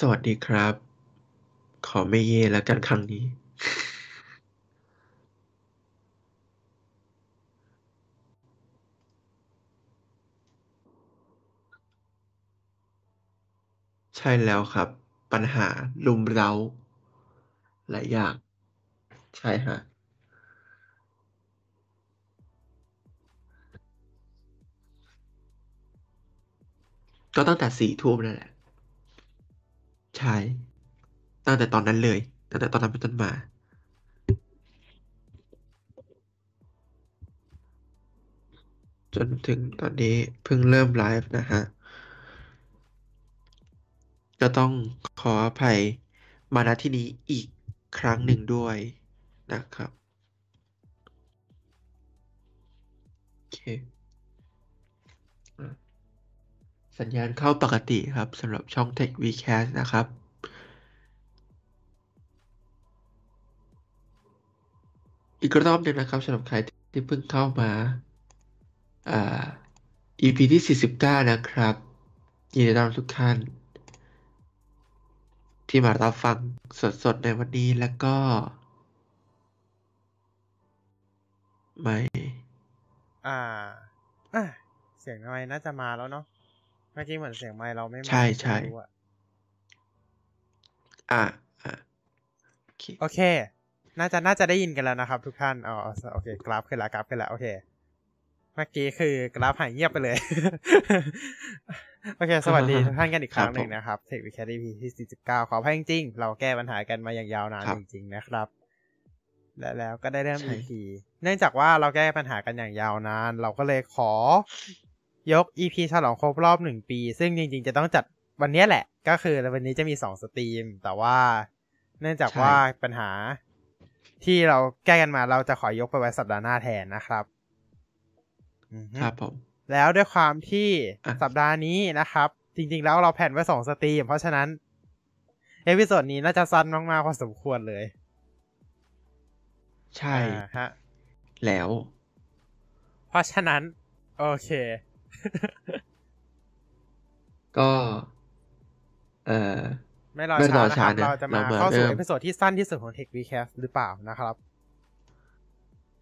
สวัสดีครับ ขอไม่เย่แล้วกันครั้งนี้ ใช่แล้วครับ ปัญหารุมเร้าหลายอย่าง ใช่ฮะ ก็ตั้งแต่สี่ทุ่มนั่นแหละ ใช่ ตั้งแต่ตอนนั้นเลย ตั้งแต่ตอนนั้นเป็นต้นมา จนถึงตอนนี้เพิ่งเริ่มไลฟ์นะฮะ ก็ต้องขออภัยมาณที่นี้อีกครั้งหนึ่งด้วยนะครับ โอเค สัญญาณเข้าปกติครับสำหรับช่อง Tech Vcast นะครับ อีกรอบหนึ่งนะครับสำหรับใครที่เพิ่งเข้ามาอ่า EP ที่ 49 นะครับยินดีต้อนรับทุกท่าน ที่มารับฟังสดๆ ในวันนี้แล้วก็ ไม่ อ่าอะเสียงไมน่าจะมาแล้วเนาะ มื่อกี้เหมือนเสียงไมค์เราไม่มาใช่ใช่ไม่รู้อะอะอะโอเคโอเค น่าจะน่าจะได้ยินกันแล้วนะครับ ทุกท่านอ๋อโอเค กราฟขึ้นแล้วกราฟขึ้นแล้วโอเค เมื่อกี้คือกราฟหายเงียบไปเลย โอเค สวัสดีทุกท่านกันอีกครั้งหนึ่งนะครับเทควิคแคดีพีที่ 49 ขออภัยจริงๆ เราแก้ปัญหากันมาอย่างยาวนานจริง ๆ นะครับและแล้วก็ได้เริ่ม EP เนื่องจากว่าเราแก้ปัญหากันอย่างยาวนาน เราก็เลยขอ ยก EP ฉลองครบรอบหนึ่งปี ซึ่งจริงๆ จะต้องจัดวันนี้แหละ ก็คือวันนี้จะมีสอง stream แต่ว่าเนื่องจากว่าปัญหาที่เราแก้กันมาเราจะขอยกไปไว้สัปดาห์หน้าแทนนะครับอือฮึครับผม แล้วด้วยความที่อะสัปดาห์นี้นะครับ จริง ๆ แล้วเราแผนไว้สอง stream เพราะฉะนั้นepisode นี้น่าจะสั้นมากๆพอสมควรเลย ใช่อ่าฮะแล้ว เพราะฉะนั้น โอเค ก็เอ่อไม่รอไม่รช้าอนะคช้ารับนะเราจะมาเรามาเข้าสู่เริ่ม episodeที่สั้นที่สุดของ TechWeCast หรือเปล่านะครับ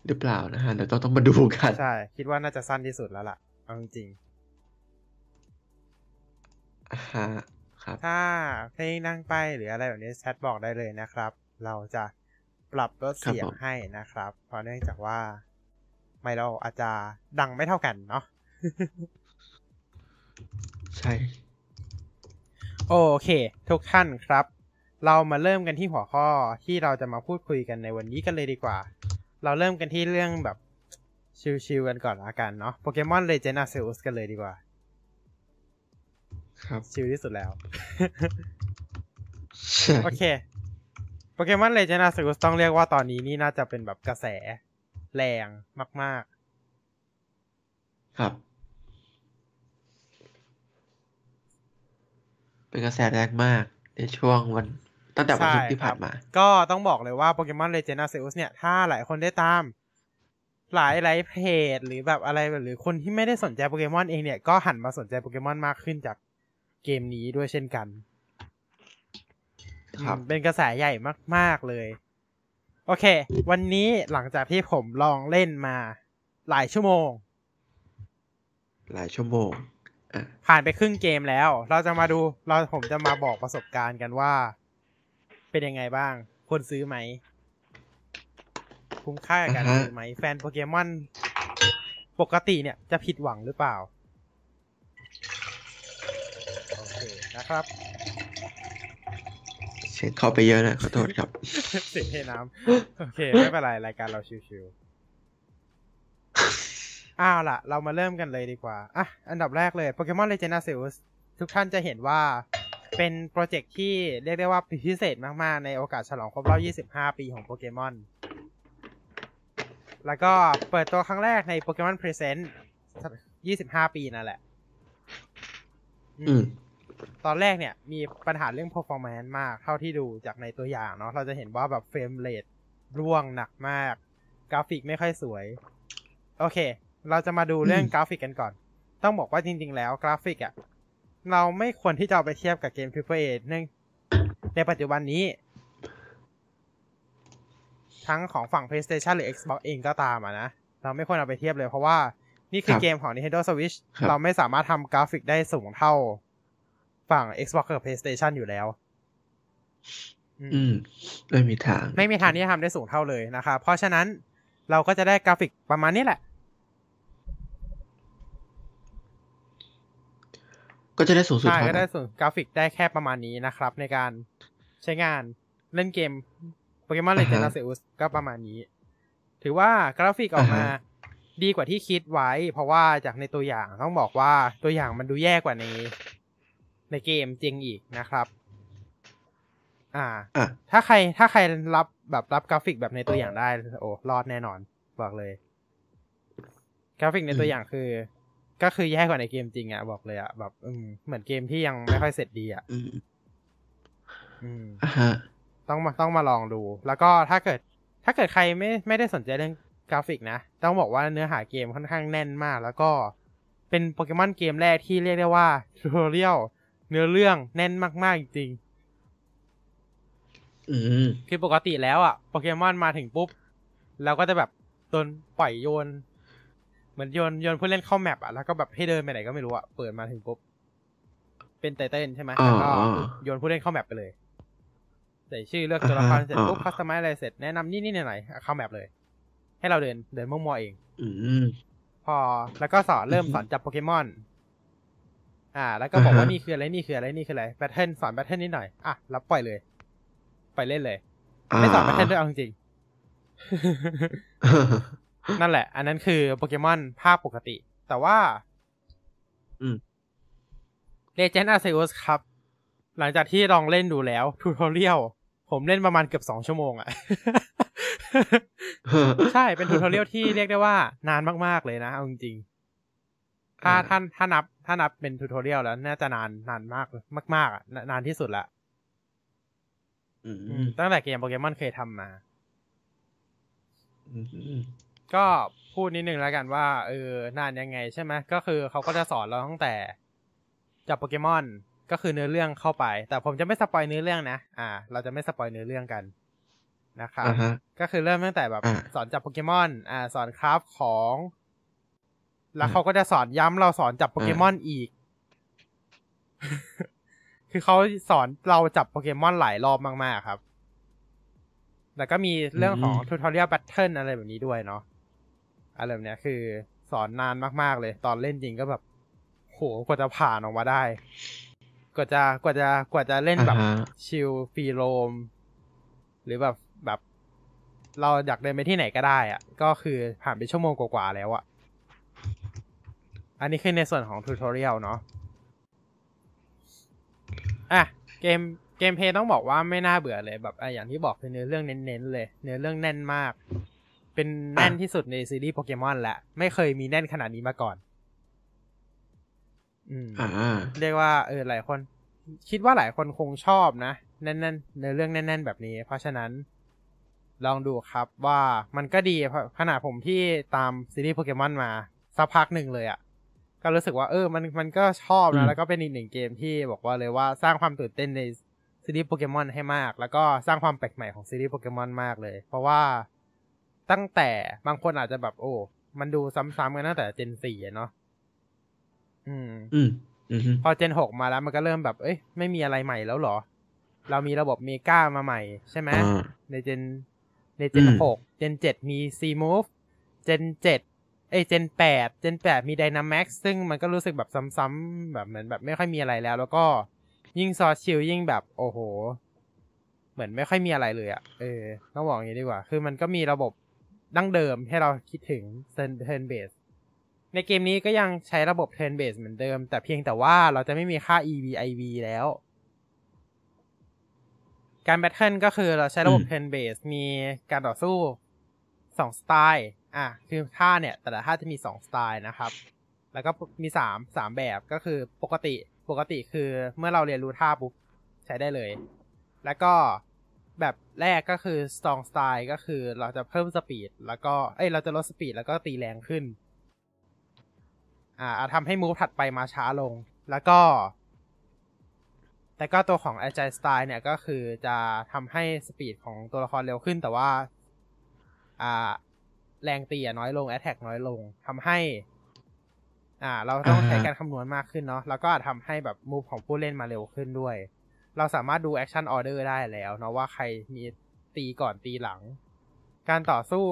หรือเปล่านะฮะเดี๋ยวต้องต้องมาดูกัน ใช่ คิดว่าน่าจะสั้นที่สุดแล้วล่ะเอาจริงอ่าฮะครับๆถ้าเพลงดังไปหรืออะไรแบบนี้แชทบอกได้เลยนะครับ เราจะปรับลดเสียงให้นะครับ เพราะเนื่องจากว่า ไม่เราอาจจะดังไม่เท่ากันเนาะ ใช่ โอเค ทุกท่านครับ เรามาเริ่มกันที่หัวข้อที่เราจะมาพูดคุยกันในวันนี้กันเลยดีกว่า เราเริ่มกันที่เรื่องแบบ chill ๆกันก่อนละกันเนาะ Pokemon Legends Arceus กันเลยดีกว่า ครับ chill ที่สุดแล้วใช่โอเค Pokemon Legends Arceus ต้องเรียกว่าตอนนี้นี่น่าจะเป็นแบบกระแสแรงมากครับ เป็นกระแสแรงมาก ในช่วงวันตั้งแต่วันศุกร์ที่ผ่านมาๆก็ต้องบอกเลยว่า Pokemon Legends Arceus เนี่ย ถ้าหลายคนได้ตาม หลายหลายเพจ หรือแบบอะไรแบบหรือคนที่ไม่ได้สนใจโปเกมอนเองเนี่ย ก็หันมาสนใจโปเกมอนมากขึ้นจากเกมนี้ด้วยเช่นกัน ครับอืมเป็นกระแสใหญ่มาก ๆ เลย โอเค วันนี้หลังจากที่ผมลองเล่นมา หลายชั่วโมง หลายชั่วโมงอะ ผ่านไปครึ่งเกมแล้ว เราจะมาดูเราผมจะมาบอกประสบการณ์กันว่า เป็นยังไงบ้างควรซื้อไหม คุ้มค่ากับการอ่าฮะซื้อไหม แฟนโปเกมอนปกติเนี่ยจะผิดหวังหรือเปล่า โอเคนะครับเสียงเข้าไปเยอะนะขอโทษครับ เสียงเทน้ำโอเค ไม่เป็นไร รายการเราชิวๆ อ้าวล่ะ เรามาเริ่มกันเลยดีกว่า อะ อันดับแรกเลย Pokemon Legend Arceus ทุกท่านจะเห็นว่าเป็นโปรเจกต์ที่เรียกได้ว่าพิเศษมากๆ ในโอกาสฉลองครบรอบ 25 ปีของโปเกมอน แล้วก็เปิดตัวครั้งแรกใน Pokemon Present 25 ปีนั่นแหละ อืม ตอนแรกเนี่ยมีปัญหาเรื่อง performance มากเท่าที่ดูจากในตัวอย่างเนาะ เราจะเห็นว่าแบบ frame rate ร่วงหนักมาก กราฟิกไม่ค่อยสวย โอเค เราจะมาดูเรื่องอืมกราฟิกกันก่อน ต้องบอกว่าจริง ๆ แล้วกราฟิกอะเราไม่ควรที่จะเอาไปเทียบกับเกม Triple A เนื่องในปัจจุบันนี้ ทั้งของฝั่ง PlayStation หรือ Xbox เองก็ตามอะนะ เราไม่ควรเอาไปเทียบเลยเพราะว่านี่คือครับเกมของ Nintendo Switch ครับเราไม่สามารถทำกราฟิกได้สูงเท่าฝั่ง Xbox กับ PlayStation อยู่แล้วอืมอืม ไม่มีทาง ไม่มีทางที่จะทำได้สูงเท่าเลยนะครับ เพราะฉะนั้นเราก็จะได้กราฟิกประมาณนี้แหละ ก็จะได้สูงสุดใช่เท่าก็ได้นั้นส่วนกราฟิกได้แค่ประมาณนี้นะครับ ในการใช้งานเล่นเกม Pokemon Legends อ่าฮะเซอุสก็ประมาณนี้ ถือว่ากราฟิกออกมาอ่าฮะดีกว่าที่คิดไว้ เพราะว่าจากในตัวอย่างต้องบอกว่าตัวอย่างมันดูแย่กว่าใน ในเกมจริงอีกนะครับ อ่าอะถ้าใครถ้าใครรับแบบรับกราฟิกแบบในตัวอย่างได้ โอ้รอดแน่นอนบอกเลย กราฟิกในตัวอย่างคือ ก็คือแย่กว่าในเกมจริงอะบอกเลยอะแบบอืมเหมือนเกมที่ยังไม่ค่อยเสร็จดีอะอืมอืมอะฮะต้องมาต้องมาลองดู แล้วก็ถ้าเกิด ถ้าเกิดใครไม่ไม่ได้สนใจเรื่องกราฟิกนะ ต้องบอกว่าเนื้อหาเกมค่อนข้างแน่นมาก แล้วก็เป็นโปเกมอนเกมแรกที่เรียกได้ว่า tutorial เนื้อเรื่องแน่นมากๆจริงอืมๆคือปกติแล้วอะโปเกมอนมาถึงปุ๊บเราก็จะแบบโดนปล่อยโยน เหมือนโยนโยนผู้เล่นเข้า map อะแล้วก็แบบให้เดินไปไหนก็ไม่รู้อะเปิดมาถึงปุ๊บเป็น title ใช่ไหมอ๋อแล้วก็โยนผู้เล่นเข้า map ไปเลยใส่ชื่อเลือกตัวละครอ่าฮะเสร็จปุ๊บอ่า customize อะไรเสร็จแนะนำนี่นี่หน่อยๆเข้า map เลย ให้เราเดินเดินมั่วๆเอง อืมพอแล้วก็สอนเริ่มอือฮึสอนจับโปเกมอน อ่า แล้วก็บอกว่าอ่าฮะนี่คืออะไรนี่คืออะไรนี่คืออะไร battle สอน battle นิดหน่อยอะแล้วปล่อยเลยปล่อยเล่นเลยไม่สอน battle ด้วยเอาจริงๆ นั่นแหละ อันนั้นคือโปเกมอนภาคปกติ แต่ว่าอืม Legends Arceus ครับ หลังจากที่ลองเล่นดูแล้ว tutorial ผมเล่นประมาณเกือบสองชั่วโมงอะใช่เป็น tutorial ที่เรียกได้ว่า นานมาก ๆ เลยนะเอาจริงๆถ้าอ่าท่านถ้านับ ถ้านับเป็น tutorial แล้ว น่าจะนานนานมากมากๆอะนานานที่สุดละอือืมมตั้งแต่เกมโปเกมอนเคยทำมาอืม ก็พูดนิดนึงแล้วกันว่าเออนานยังไงใช่ไหมก็คือเขาก็จะสอนเราตั้งแต่จับโปเกมอนก็คือเนื้อเรื่องเข้าไป แต่ผมจะไม่ spoil เนื้อเรื่องนะอ่า เราจะไม่ spoil เนื้อเรื่องกันนะครับอ่าฮะก็คือเริ่มตั้งแต่แบบอ่าสอนจับโปเกมอนอ่าสอน craft ของ แล้วอ่าเขาก็จะสอนย้ำเราสอนจับโปเกมอนอีก คือเขาสอนเราจับโปเกมอนหลายรอบมาก ๆ ครับ แล้วก็มีเรื่องของอืมทูทอเรียลแ a ทเทิลอะไรแบบนี้ด้วยเนาะ อะไรแบบเนี้ยคือสอนนานมากๆเลย ตอนเล่นจริงก็แบบโหกว่าจะผ่านออกมาได้ กว่าจะกว่าจะกว่าจะเล่นแบบ อ่าฮะ chill free roam หรือแบบแบบ เราอยากเดินไปที่ไหนก็ได้อะก็คือผ่านไปชั่วโมงกว่าๆแล้วอะอันนี้คือในส่วนของ tutorial เนาะอะเกม gameplay ต้องบอกว่าไม่น่าเบื่อเลยแบบอะอย่างที่บอกคือเนื้อเรื่องเน้นๆเลย เนื้อเรื่องแน่นมาก เป็นแน่นที่สุดในซีรีส์โปเกมอนแหละ ไม่เคยมีแน่นขนาดนี้มาก่อน อืมอ่าเรียกว่าเออหลายคน คิดว่าหลายคนคงชอบนะแน่นๆในเรื่องแน่น ๆ แบบนี้ เพราะฉะนั้น ลองดูครับว่ามันก็ดีเพราะขนาดผมที่ตามซีรีส์โปเกมอนมาสักพักหนึ่งเลยอะ่ะ ก็รู้สึกว่า เออ มันมันก็ชอบอืนะมแล้วก็เป็นอีกหนึ่งเกมที่บอกว่าเลยว่าสร้างความตื่นเต้นในซีรีส์โปเกมอนให้มาก แล้วก็สร้างความแปลกใหม่ของซีรีส์โปเกมอนมากเลย เพราะว่า ตั้งแต่บางคนอาจจะแบบโอ้ มันดูซ้ำๆกันตั้งแต่เจนสี่อะเนาะอืมอืม อืมพอเจนหกมาแล้วมันก็เริ่มแบบ เอ้ย ไม่มีอะไรใหม่แล้วเหรอ เรามีระบบเมกามาใหม่ใช่ไหมอ่าในเจนในเจนอืมหกเจนเจ็ดมี C Move เจนเจ็ดเอ้ยเจนแปดเจนแปดมี Dynamax ซึ่งมันก็รู้สึกแบบซ้ำๆแบบเหมือนแบบไม่ค่อยมีอะไรแล้ว แล้วก็ยิ่งซอสชิลยิ่งแบบ โอ้โห เหมือนไม่ค่อยมีอะไรเลยอะ่ะ เออต้องบอกอย่างนี้ดีกว่า คือมันก็มีระบบ ดั้งเดิมให้เราคิดถึง turn base ในเกมนี้ก็ยังใช้ระบบ turn base เหมือนเดิม แต่เพียงแต่ว่าเราจะไม่มีค่า EV IV แล้ว การ battle ก็คือเราใช้ระบบอืม turn base มีการต่อสู้สองสไตล์อะคือท่าเนี่ยแต่ละท่าจะมีสองสไตล์นะครับ แล้วก็มีสามสามแบบก็คือปกติปกติคือเมื่อเราเรียนรู้ท่าปุ๊บใช้ได้เลย แล้วก็ แบบแรกก็คือ strong style ก็คือเราจะเพิ่ม speed แล้วก็เอ้ยเราจะลดสปีดแล้วก็ตีแรงขึ้น อ่าทำให้มูฟถัดไปมาช้าลง แล้วก็ แต่ก็ตัวของ Agile Style เนี่ยก็คือจะทำให้สปีดของตัวละครเร็วขึ้น แต่ว่า อ่า แรงตีน้อยลง Attack น้อยลงทำให้ อ่า เราต้องใช้การคำนวณมากขึ้นเนาะแล้วก็ทำให้แบบมูฟของผู้เล่นมาเร็วขึ้นด้วย เราสามารถดู Action Order ได้แล้วเนาะว่าใครมีตีก่อนตีหลัง การต่อสู้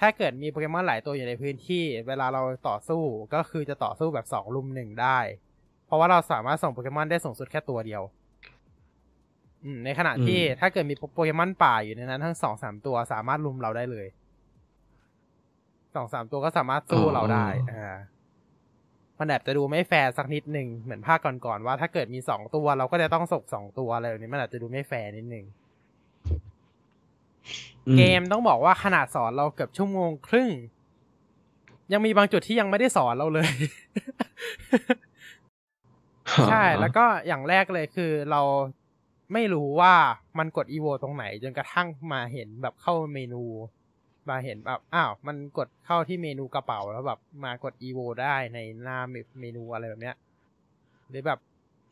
ถ้าเกิดมีโปเกมอนหลายตัวอยู่ในพื้นที่ เวลาเราต่อสู้ก็คือจะต่อสู้แบบสองรุมหนึ่งได้ เพราะว่าเราสามารถส่งโปเกมอนได้สูงสุดแค่ตัวเดียวอืมในขณะที่อืมถ้าเกิดมีโปเกมอนป่าอยู่ในนั้น ทั้งสองสามตัวสามารถรุมเราได้เลยสองสามตัวก็สามารถสู้เราได้อ่า มันแอบจะดูไม่แฟร์สักนิดหนึ่งเหมือนภาคก่อนๆว่าถ้าเกิดมีสองตัวเราก็จะต้องส่งสองตัวอะไรแบบนี้มันอาจจะดูไม่แฟร์นิดหนึ่งอืเกมต้องบอกว่าขนาดสอนเราเกือบชั่วโมงครึ่ง ยังมีบางจุดที่ยังไม่ได้สอนเราเลย ใช่ แล้วก็อย่างแรกเลยคือเราไม่รู้ว่ามันกดอีโวตรงไหน จนกระทั่งมาเห็นแบบเข้าเมนู มาเห็นแบบอ้าวมันกดเข้าที่เมนูกระเป๋าแล้วแบบมากดอีโวได้ในหน้าเมนูอะไรแบบเนี้ยหรือแบบ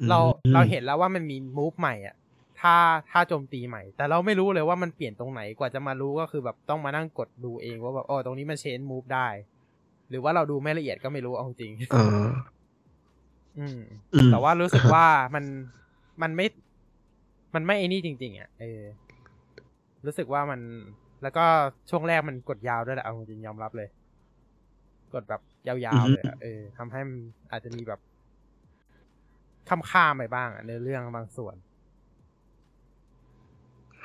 เราอืมเราเห็นแล้วว่ามันมีมูฟใหม่อะถ้าถ้าโจมตีใหม่ แต่เราไม่รู้เลยว่ามันเปลี่ยนตรงไหนกว่าจะมารู้ก็คือแบบต้องมานั่งกดดูเองว่าแบบอ๋อตรงนี้มันเชนมูฟได้ หรือว่าเราดูไม่ละเอียดก็ไม่รู้เอาจริงอ่าอืมอืมแต่ว่ารู้สึกว่ามันมันไม่ มันไม่ไอ้นี่จริง ๆอะเออรู้สึกว่ามัน แล้วก็ช่วงแรกมันกดยาวด้วยแหละเอาจริงๆยอมรับเลย กดแบบยาวๆเลยอะเออทำให้มันอาจจะมีแบบค้างคาไปบ้างอะในเรื่องบางส่วน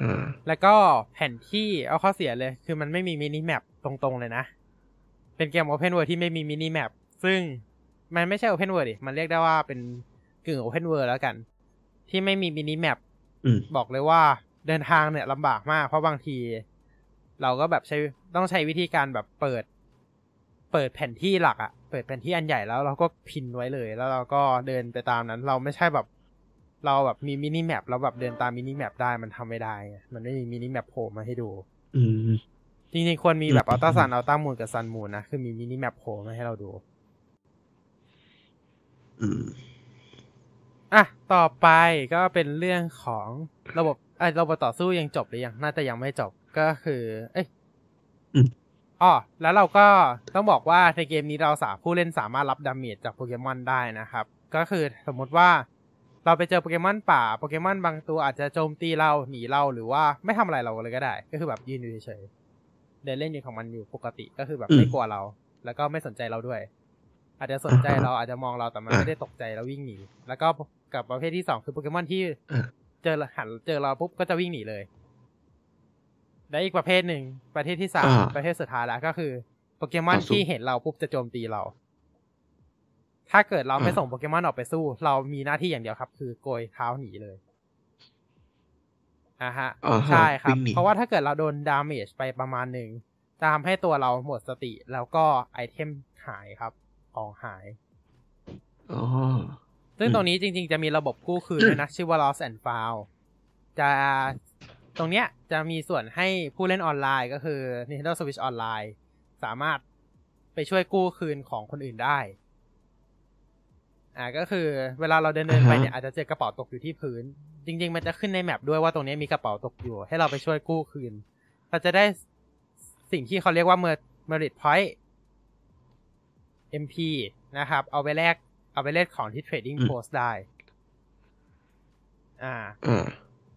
อ่าแล้วก็แผนที่เอาข้อเสียเลย คือมันไม่มี mini map ตรงๆเลยนะ เป็นเกม Open World ที่ไม่มี mini map ซึ่งมันไม่ใช่ Open World ดิมันเรียกได้ว่าเป็นกึ่ง Open World แล้วกัน ที่ไม่มี mini map อืมบอกเลยว่าเดินทางเนี่ยลำบากมาก เพราะบางที เราก็แบบใช้ต้องใช้วิธีการแบบเปิด เปิดแผนที่หลักอะเปิดแผนที่อันใหญ่แล้วเราก็ pin ไว้เลย แล้วเราก็เดินไปตามนั้น เราไม่ใช่แบบ เราแบบมี mini map แล้วแบบเดินตาม mini map ได้มันทำไม่ได้ไงมันไม่มี mini map โผล่มาให้ดู อืมจริงๆควรมีแบบอืม Ultra Sun Ultra Moon กับ Sun Moon นะคือมี mini map โผล่มาให้เราดูอืมอะ ต่อไปก็เป็นเรื่องของระบบไอ้ยระบบต่อสู้ยังจบหรือยัง น่าจะยังไม่จบ ก็คือ เอ้ยอืมอ๋อแล้วเราก็ต้องบอกว่าในเกมนี้เราสามผู้เล่นสามารถรับดาเมจจากโปเกมอนได้นะครับ ก็คือสมมติว่าเราไปเจอโปเกมอนป่าโปเกมอนบางตัวอาจจะโจมตีเราหนีเราหรือว่าไม่ทำอะไรเราเลยก็ได้ ก็คือแบบยืนอยู่เฉยๆเดินเล่นอยู่ของมันอยู่ปกติก็คือแบบอืมไม่กลัวเรา แล้วก็ไม่สนใจเราด้วย อาจจะสนใจเราอาจจะมองเราแต่มันไม่ได้ตกใจแล้ววิ่งหนี แล้วก็กับประเภทที่สองคือโปเกมอนที่อะเจอหันเจอเราปุ๊บก็จะวิ่งหนีเลย และอีกประเภทหนึ่งประเภทที่สามอ่าประเภทสุดท้ายแล้วก็คือโปเกมอนต่อสู้ที่เห็นเราปุ๊บจะโจมตีเรา ถ้าเกิดเราไม่อ่าส่งโปเกมอนออกไปสู้ เรามีหน้าที่อย่างเดียวครับ คือโกยเท้าหนีเลยอ่าฮะอ่าฮะใช่ครับวิ่งหนีเพราะว่าถ้าเกิดเราโดน damage ไปประมาณหนึ่งจะทำให้ตัวเราหมดสติแล้วก็ item หายครับของหายอ๋อซึ่งอืมตรงนี้จริง ๆ จะมีระบบกู้คืนด้วยนะ ชื่อว่า lost and found จะต รงเนี้ยจะมีส่วนให้ผู้เล่นออนไลน์ก็คือ Nintendo Switch ออนไลน์สามารถไปช่วยกู้คืนของคนอื่นได้ อ่าก็คือเวลาเราเดินเดินๆไปเนี่ยอาจจะเจอกระเป๋าตกอยู่ที่พื้น จริง ๆ มันจะขึ้นในแมปด้วยว่าตรงนี้มีกระเป๋าตกอยู่ ให้เราไปช่วยกู้คืน เราจะได้สิ่งที่เขาเรียกว่า Mer- merit point MP นะครับ เอาไปแลกเอาไปเล่นของที่ Trading อืม Post ได้อ่าอ่า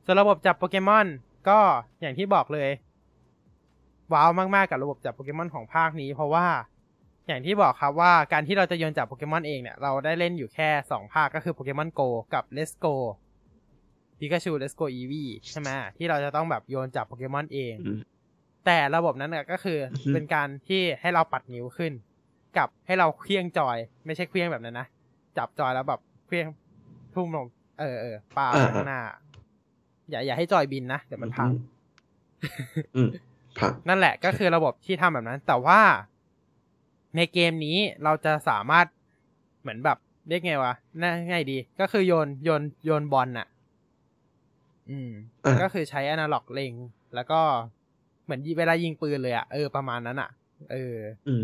ส่วนระบบจับโปเกมอน ก็อย่างที่บอกเลย ว้าวมาก ๆ กับระบบจับโปเกมอนของภาคนี้ เพราะว่าอย่างที่บอกครับว่าการที่เราจะโยนจับโปเกมอนเองเนี่ย เราได้เล่นอยู่แค่สองภาคก็คือโปเกมอนโกกับ Let's Go พิกาชู Let's Go Eevee ใช่ไหมที่เราจะต้องแบบโยนจับโปเกมอนเองอืมแต่ระบบนั้นน่ะก็คือออฮึเป็นการที่ให้เราปัดนิ้วขึ้น กับให้เราเคลี้ยงจอย ไม่ใช่เคลี้ยงแบบนั้นนะ จับจอยแล้วแบบเคลี้ยงทุ่มลงเออเออปาไปข้างหน้า อย่าอย่าให้จอยบินนะเดี๋ยวมันพังอืมพังนั่นแหละก็คือระบบที่ทำแบบนั้น แต่ว่าในเกมนี้เราจะสามารถเหมือนแบบเรียกไงวะน่าง่ายดี ก็คือโยนโยนโยนบอลน่ะ อืมอะก็คือใช้อนาล็อกเล็ง แล้วก็เหมือนเวลายิงปืนเลยอะเออประมาณนั้นอะเออ อืม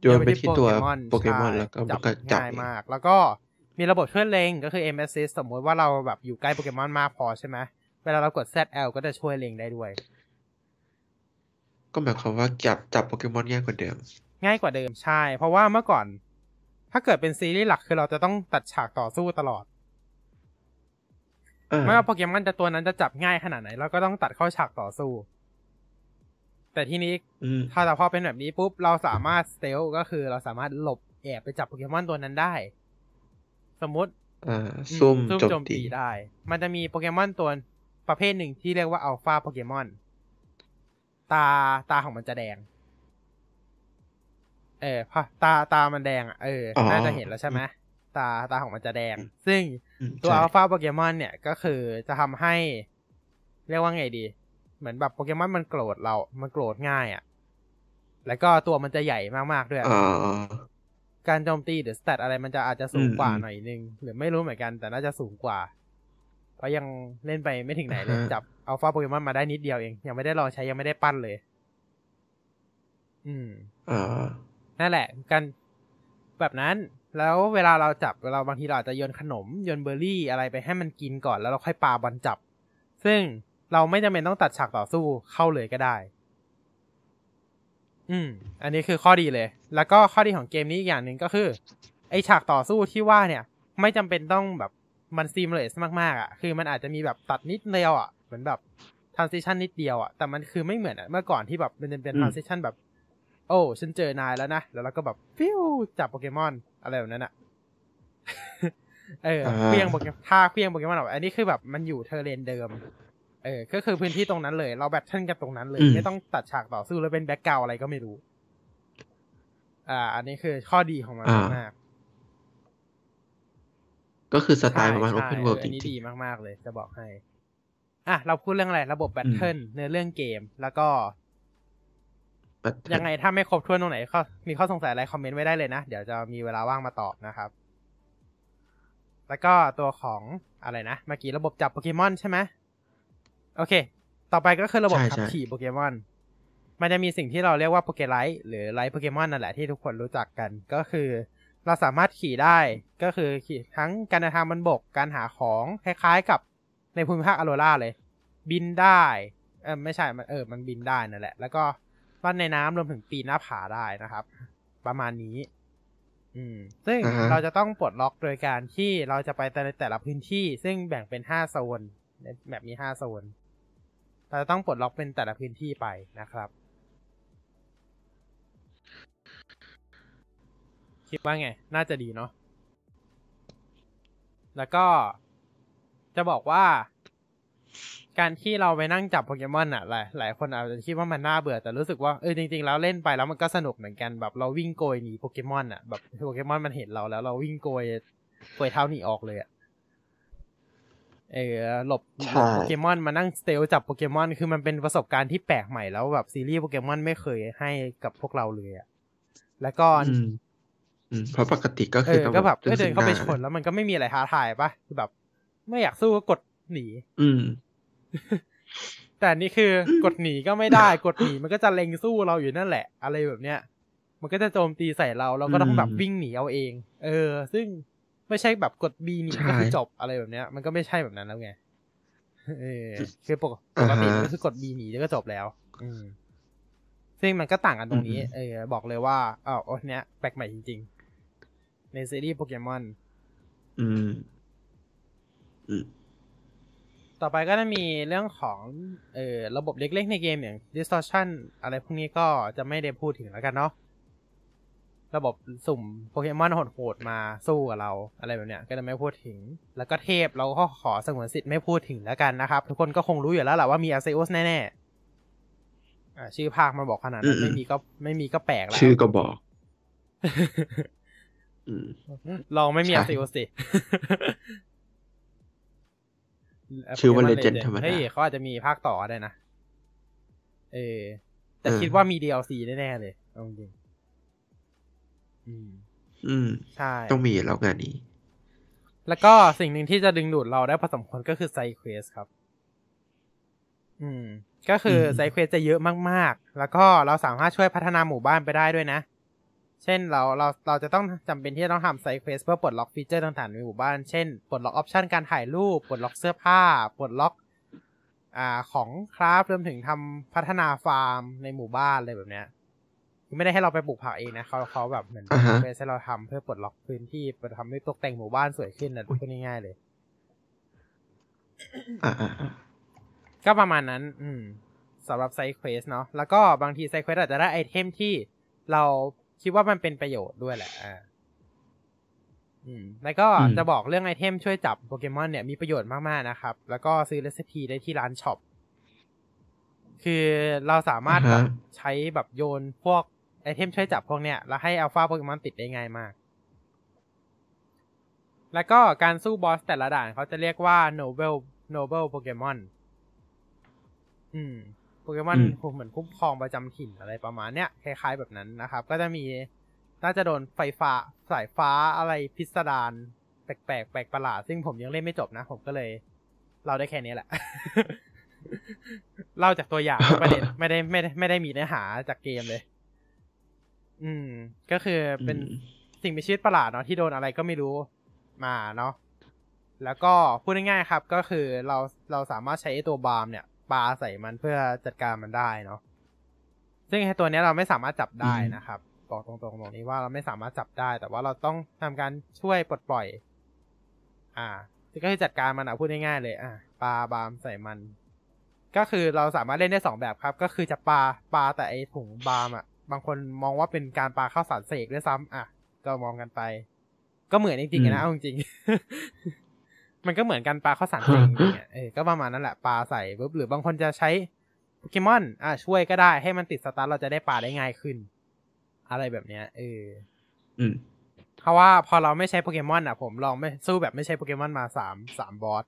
โยนไปที่ตัวโยนโปเกมอนใช่แล้วก็มันจับก็จับง่ายเองมาก แล้วก็มีระบบช่วยเล็งก็คือ M Assist สมมติว่าเราแบบอยู่ใกล้โปเกมอนมากพอใช่ไหม เวลาเรากด ZL ก็จะช่วยเล็งได้ด้วย ก็หมายความว่าจับจับโปเกมอนง่ายกว่าเดิม ง่ายกว่าเดิมใช่ เพราะว่าเมื่อก่อน ถ้าเกิดเป็นซีรีส์หลักคือเราจะต้องตัดฉากต่อสู้ตลอดอ่าไม่ว่าโปเกมอนจะตัวนั้นจะจับง่ายขนาดไหนเราก็ต้องตัดเข้าฉากต่อสู้ แต่ทีนี้อืมถ้าแต่พอเป็นแบบนี้ปุ๊บเราสามารถสเตลก็คือเราสามารถหลบแอบไปจับโปเกมอนตัวนั้นได้ สมมุติอ่าอืซุ่มซุ่มโจโจมมตีตีได้ มันจะมีโปเกมอนตัว ประเภทหนึ่งที่เรียกว่าอัลฟาโปเกมอน ตาตาของมันจะแดง เออพอตาตามันแดงอะเอออ๋อน่าจะเห็นแล้วใช่ไหมตาตาของมันจะแดง ซึ่งอืมตัวใช่อัลฟาโปเกมอนเนี่ยก็คือจะทำให้ เรียกว่าไงดี เหมือนแบบโปเกมอนมันโกรธเรา มันโกรธง่ายอะ แล้วก็ตัวมันจะใหญ่มากๆด้วยอ่าการโจมตีหรือ stat อะไรมันจะอาจจะสูงกว่าอืมหน่อยนึง หรือไม่รู้เหมือนกันแต่น่าจะสูงกว่าเพ ราะยังเล่นไปไม่ถึงไหนเลยอ่าฮะจับอัลฟาโปเกมอนมาได้นิดเดียวเอง ยังไม่ได้ลองใช้ยังไม่ได้ปั้นเลย อืมอ่านั่นแหละ กันแบบนั้น แล้วเวลาเราจับเราบางทีเราอาจจะโยนขนมโยนเบอร์รี่อะไรไปให้มันกินก่อนแล้วเราค่อยปาบอลจับ ซึ่งเราไม่จำเป็นต้องตัดฉากต่อสู้เข้าเลยก็ได้ อืม อันนี้คือข้อดีเลย แล้วก็ข้อดีของเกมนี้อีกอย่างหนึ่งก็คือ ไอฉากต่อสู้ที่ว่าเนี่ย ไม่จำเป็นต้องแบบ มันซีมเลสมากๆอะคือมันอาจจะมีแบบตัดนิดเดียวอะเหมือนแบบtransition นิดเดียวอะแต่มันคือไม่เหมือนอะเมื่อก่อนที่แบบมันจะเป็นอืม transition แบบ โอ้ ฉันเจอนายแล้วนะ แล้วเราก็แบบฟิวจับโปเกมอนอะไรแบบนั้นอะเอออ่าเขวี้ยงโปเกมท่าเขวี้ยงโปเกมอนออกอันนี้คือแบบมันอยู่ terrain เดิม เออ ก็คือพื้นที่ตรงนั้นเลย เรา battle กันตรงนั้นเลยอืมไม่ต้องตัดฉากต่อสู้แล้วเป็น background อะไรก็ไม่รู้ อ่า อันนี้คือข้อดีของมันอ่ามมาก ก็คือสๆไตล์ประมาณใช่ Open ใช่ World เออจอันนี้ริงดีมาก ๆ เลยจะบอกให้ อะ เราพูดเรื่องอะไร ระบบ battle เนื้อเรื่องเกมแล้วก็ๆ Pattern ยังไงถ้าไม่ครบถ้วนตรงไหนข้อมีข้อสงสัยอะไรคอมเมนต์ไว้ได้เลยนะ เดี๋ยวจะมีเวลาว่างมาตอบนะครับ แล้วก็ตัวของอะไรนะ เมื่อกี้ระบบจับโปเกมอนใช่ไหมโอเค ต่อไปก็คือระบบใช่ขับใช่ขี่โปเกมอน มันจะมีสิ่งที่เราเรียกว่า Poké Ride หรือ ride โปเกมอนนั่นแหละที่ทุกคนรู้จักกันก็คือ เราสามารถขี่ได้ก็คือขี่ทั้งการเดินทางบนบกการหาของคล้ายๆกับในภูมิภาคอโรราเลย บินได้เออไม่ใช่มันเออมันบินได้นั่นแหละ แล้วก็ล่อนในน้ำรวมถึงปีนหน้าผาได้นะครับ ประมาณนี้ อืม ซึ่งอ่าฮะเราจะต้องปลดล็อกโดยการที่เราจะไปในแต่ละพื้นที่ ซึ่งแบ่งเป็นห้าโซนในแบบมีห้าโซนเราจะต้องปลดล็อกเป็นแต่ละพื้นที่ไปนะครับ คิดว่าไง น่าจะดีเนาะแล้วก็จะบอกว่า การที่เราไปนั่งจับโปเกมอนอะหลายหลายคนอาจจะคิดว่ามันน่าเบื่อแต่รู้สึกว่าเออจริงๆแล้วเล่นไปแล้วมันก็สนุกเหมือนกันแบบเราวิ่งโกยหนีโปเกมอนอะแบบโปเกมอนมันเห็นเราแล้วเราวิ่งโกยโกยเท้าหนีออกเลยอะเออหลบหใช่ลบโปเกมอนมานั่งสเตลจับโปเกมอนคือมันเป็นประสบการณ์ที่แปลกใหม่แล้วแบบซีรีส์โปเกมอนไม่เคยให้กับพวกเราเลยอะแล้วก็ อืมอืมเพราะปกติก็เอคืออต้องก็แบบซึ่งก็เดินเข้าไปหชนแล้วมันก็ไม่มีอะไรท้าทายปะคือแบบ ไม่อยากสู้ก็กดหนี อืม แต่อันนี่คือกดหนีก็ไม่ได้ กดหนีมันก็จะเล็งสู้เราอยู่นั่นแหละ อะไรแบบเนี้ย มันก็จะโจมตีใส่เราเราก็ต้องแบบอืมวิ่งหนีเอาเอง เออ ซึ่งไม่ใช่แบบกดบีหนีใช่ก็คือจบอะไรแบบเนี้ย มันก็ไม่ใช่แบบนั้นแล้วไงเออคือปกปอ่ากติฮะมันก็คือกดบีหนีแล้วก็จบแล้ว อืมซึ่งมันก็ต่างกันตรงนี้อืมเออ บอกเลยว่าอ้าวโอ้เนี้ยแปลกใหม่จริงๆ ในซีรีส์โปเกมอนอืมอืมต่อไปก็จะมีเรื่องของ เอ่อ ระบบเล็กๆในเกมอย่าง distortion อะไรพวกนี้ก็จะไม่ได้พูดถึงแล้วกันเนาะ ระบบสุ่มโปเกมอนโหดๆมาสู้กับเราอะไรแบบเนี้ย ก็จะไม่พูดถึง แล้วก็เทพเราก็ขอสงวนสิทธิ์ไม่พูดถึงแล้วกันนะครับ ทุกคนก็คงรู้อยู่แล้วแหละว่ามีอาเซอุสแน่ๆอ่าชื่อภาคมาบอกขนาดนั้นอืมไม่มีก็ไม่มีก็แปลกแล้ว ชื่อก็บอกอืม ลองไม่มีใช่อาเซอุสสิชื่อว่า Pokemon Legend Legend ธรรมดาเฮ้ยเขาอาจจะมีภาคต่อได้นะ เออ แต่เออคิดว่ามี DLC แน่ๆเลยเอาจริงๆอืม อืม ใช่ ต้องมีแล้วงานนี้ แล้วก็สิ่งหนึ่งที่จะดึงดูดเราได้พอสมควรก็คือ side quest ครับ อืม ก็คือ side quest จะเยอะมากๆ แล้วก็เราสามารถช่วยพัฒนาหมู่บ้านไปได้ด้วยนะ เช่นเราเราเราจะต้องจำเป็นที่จะต้องทำ side quest เพื่อปลดล็อก feature ต่างๆในหมู่บ้าน เช่น ปลดล็อก option การถ่ายรูป ปลดล็อกเสื้อผ้า ปลดล็อกอ่าของ craft รวมถึงทำพัฒนาฟาร์มในหมู่บ้านอะไรแบบเนี้ยคือไม่ได้ให้เราไปปลูกผักเองนะเขาเขาแบบเหมือนอ่าฮะเพื่อให้เราทำเพื่อปลดล็อกพื้นที่เพื่อทำให้ตกแต่งหมู่บ้านสวยขึ้นนะพูดง่ายๆเลยอ่าอ่าอ่าก็ประมาณนั้น อืมสำหรับ side quest เนาะแล้วก็บางที side quest อาจจะได้ item ที่เรา คิดว่ามันเป็นประโยชน์ด้วยแหละอ่าอืมแล้วก็จะบอกเรื่อง item ช่วยจับโปเกมอนเนี่ยมีประโยชน์มาก ๆ นะครับ แล้วก็ซื้อ recipe ได้ที่ร้าน shop คือเราสามารถแบบใช้แบบโยนพวกไอเทมช่วยจับพวกเนี้ย แล้วให้อัลฟาโปเกมอนติดได้ง่ายมาก แล้วก็การสู้บอสแต่ละด่านเขาจะเรียกว่า noble noble โปเกมอนอืม โปเกมอนเหมือนคุ้มครองประจำถิ่นอะไรประมาณเนี้ยคล้ายๆแบบนั้นนะครับ ก็จะมีน่าจะโดนไฟฟ้าสายฟ้าอะไรพิสดารแปลกๆแปลกประหลาดซึ่งผมยังเล่นไม่จบนะ ผมก็เลยเล่าได้แค่นี้แหละ เล่าจากตัวอย่างไม่ได้ไม่ได้ไม่ได้ไม่ได้มีเนื้อหาจากเกมเลย อืม ก็คือเป็นอืมสิ่งมีชีวิตประหลาดเนาะที่โดนอะไรก็ไม่รู้มาเนาะแล้วก็พูดง่ายๆครับ ก็คือเราเราสามารถใช้ไอ้ตัวบาร์มเนี่ย ปาใส่มันเพื่อจัดการมันได้เนาะซึ่งไอ้ตัวเนี้ยเราไม่สามารถจับได้นะครับบอกตรงๆตรงนี้ว่าเราไม่สามารถจับได้ แต่ว่าเราต้องทำการช่วยปลดปล่อย อ่าก็คือจัดการมันอะพูดง่ายๆเลย อะปาบาร์มใส่มัน ก็คือเราสามารถเล่นได้สองแบบครับ ก็คือจะปาปาแต่ไอถุงบาร์มอะ บางคนมองว่าเป็นการปาข้าวสารเสกด้วยซ้ำอะ ก็มองกันไป ก็เหมือนจริงๆอะนะเอาจริงๆ มันก็เหมือนกันปลาข้าวสารเสกจริงๆอะเออก็ประมาณนั้นแหละปลาใส่ปุ๊บหรือบางคนจะใช้โปเกมอน อะช่วยก็ได้ให้มันติดสตาร์ทเราจะได้ปลาได้ง่ายขึ้น อะไรแบบเนี้ยเอออืมเพราะว่าพอเราไม่ใช้โปเกมอนอะ ผมลองไม่สู้แบบไม่ใช้โปเกมอนมาสามสามบอส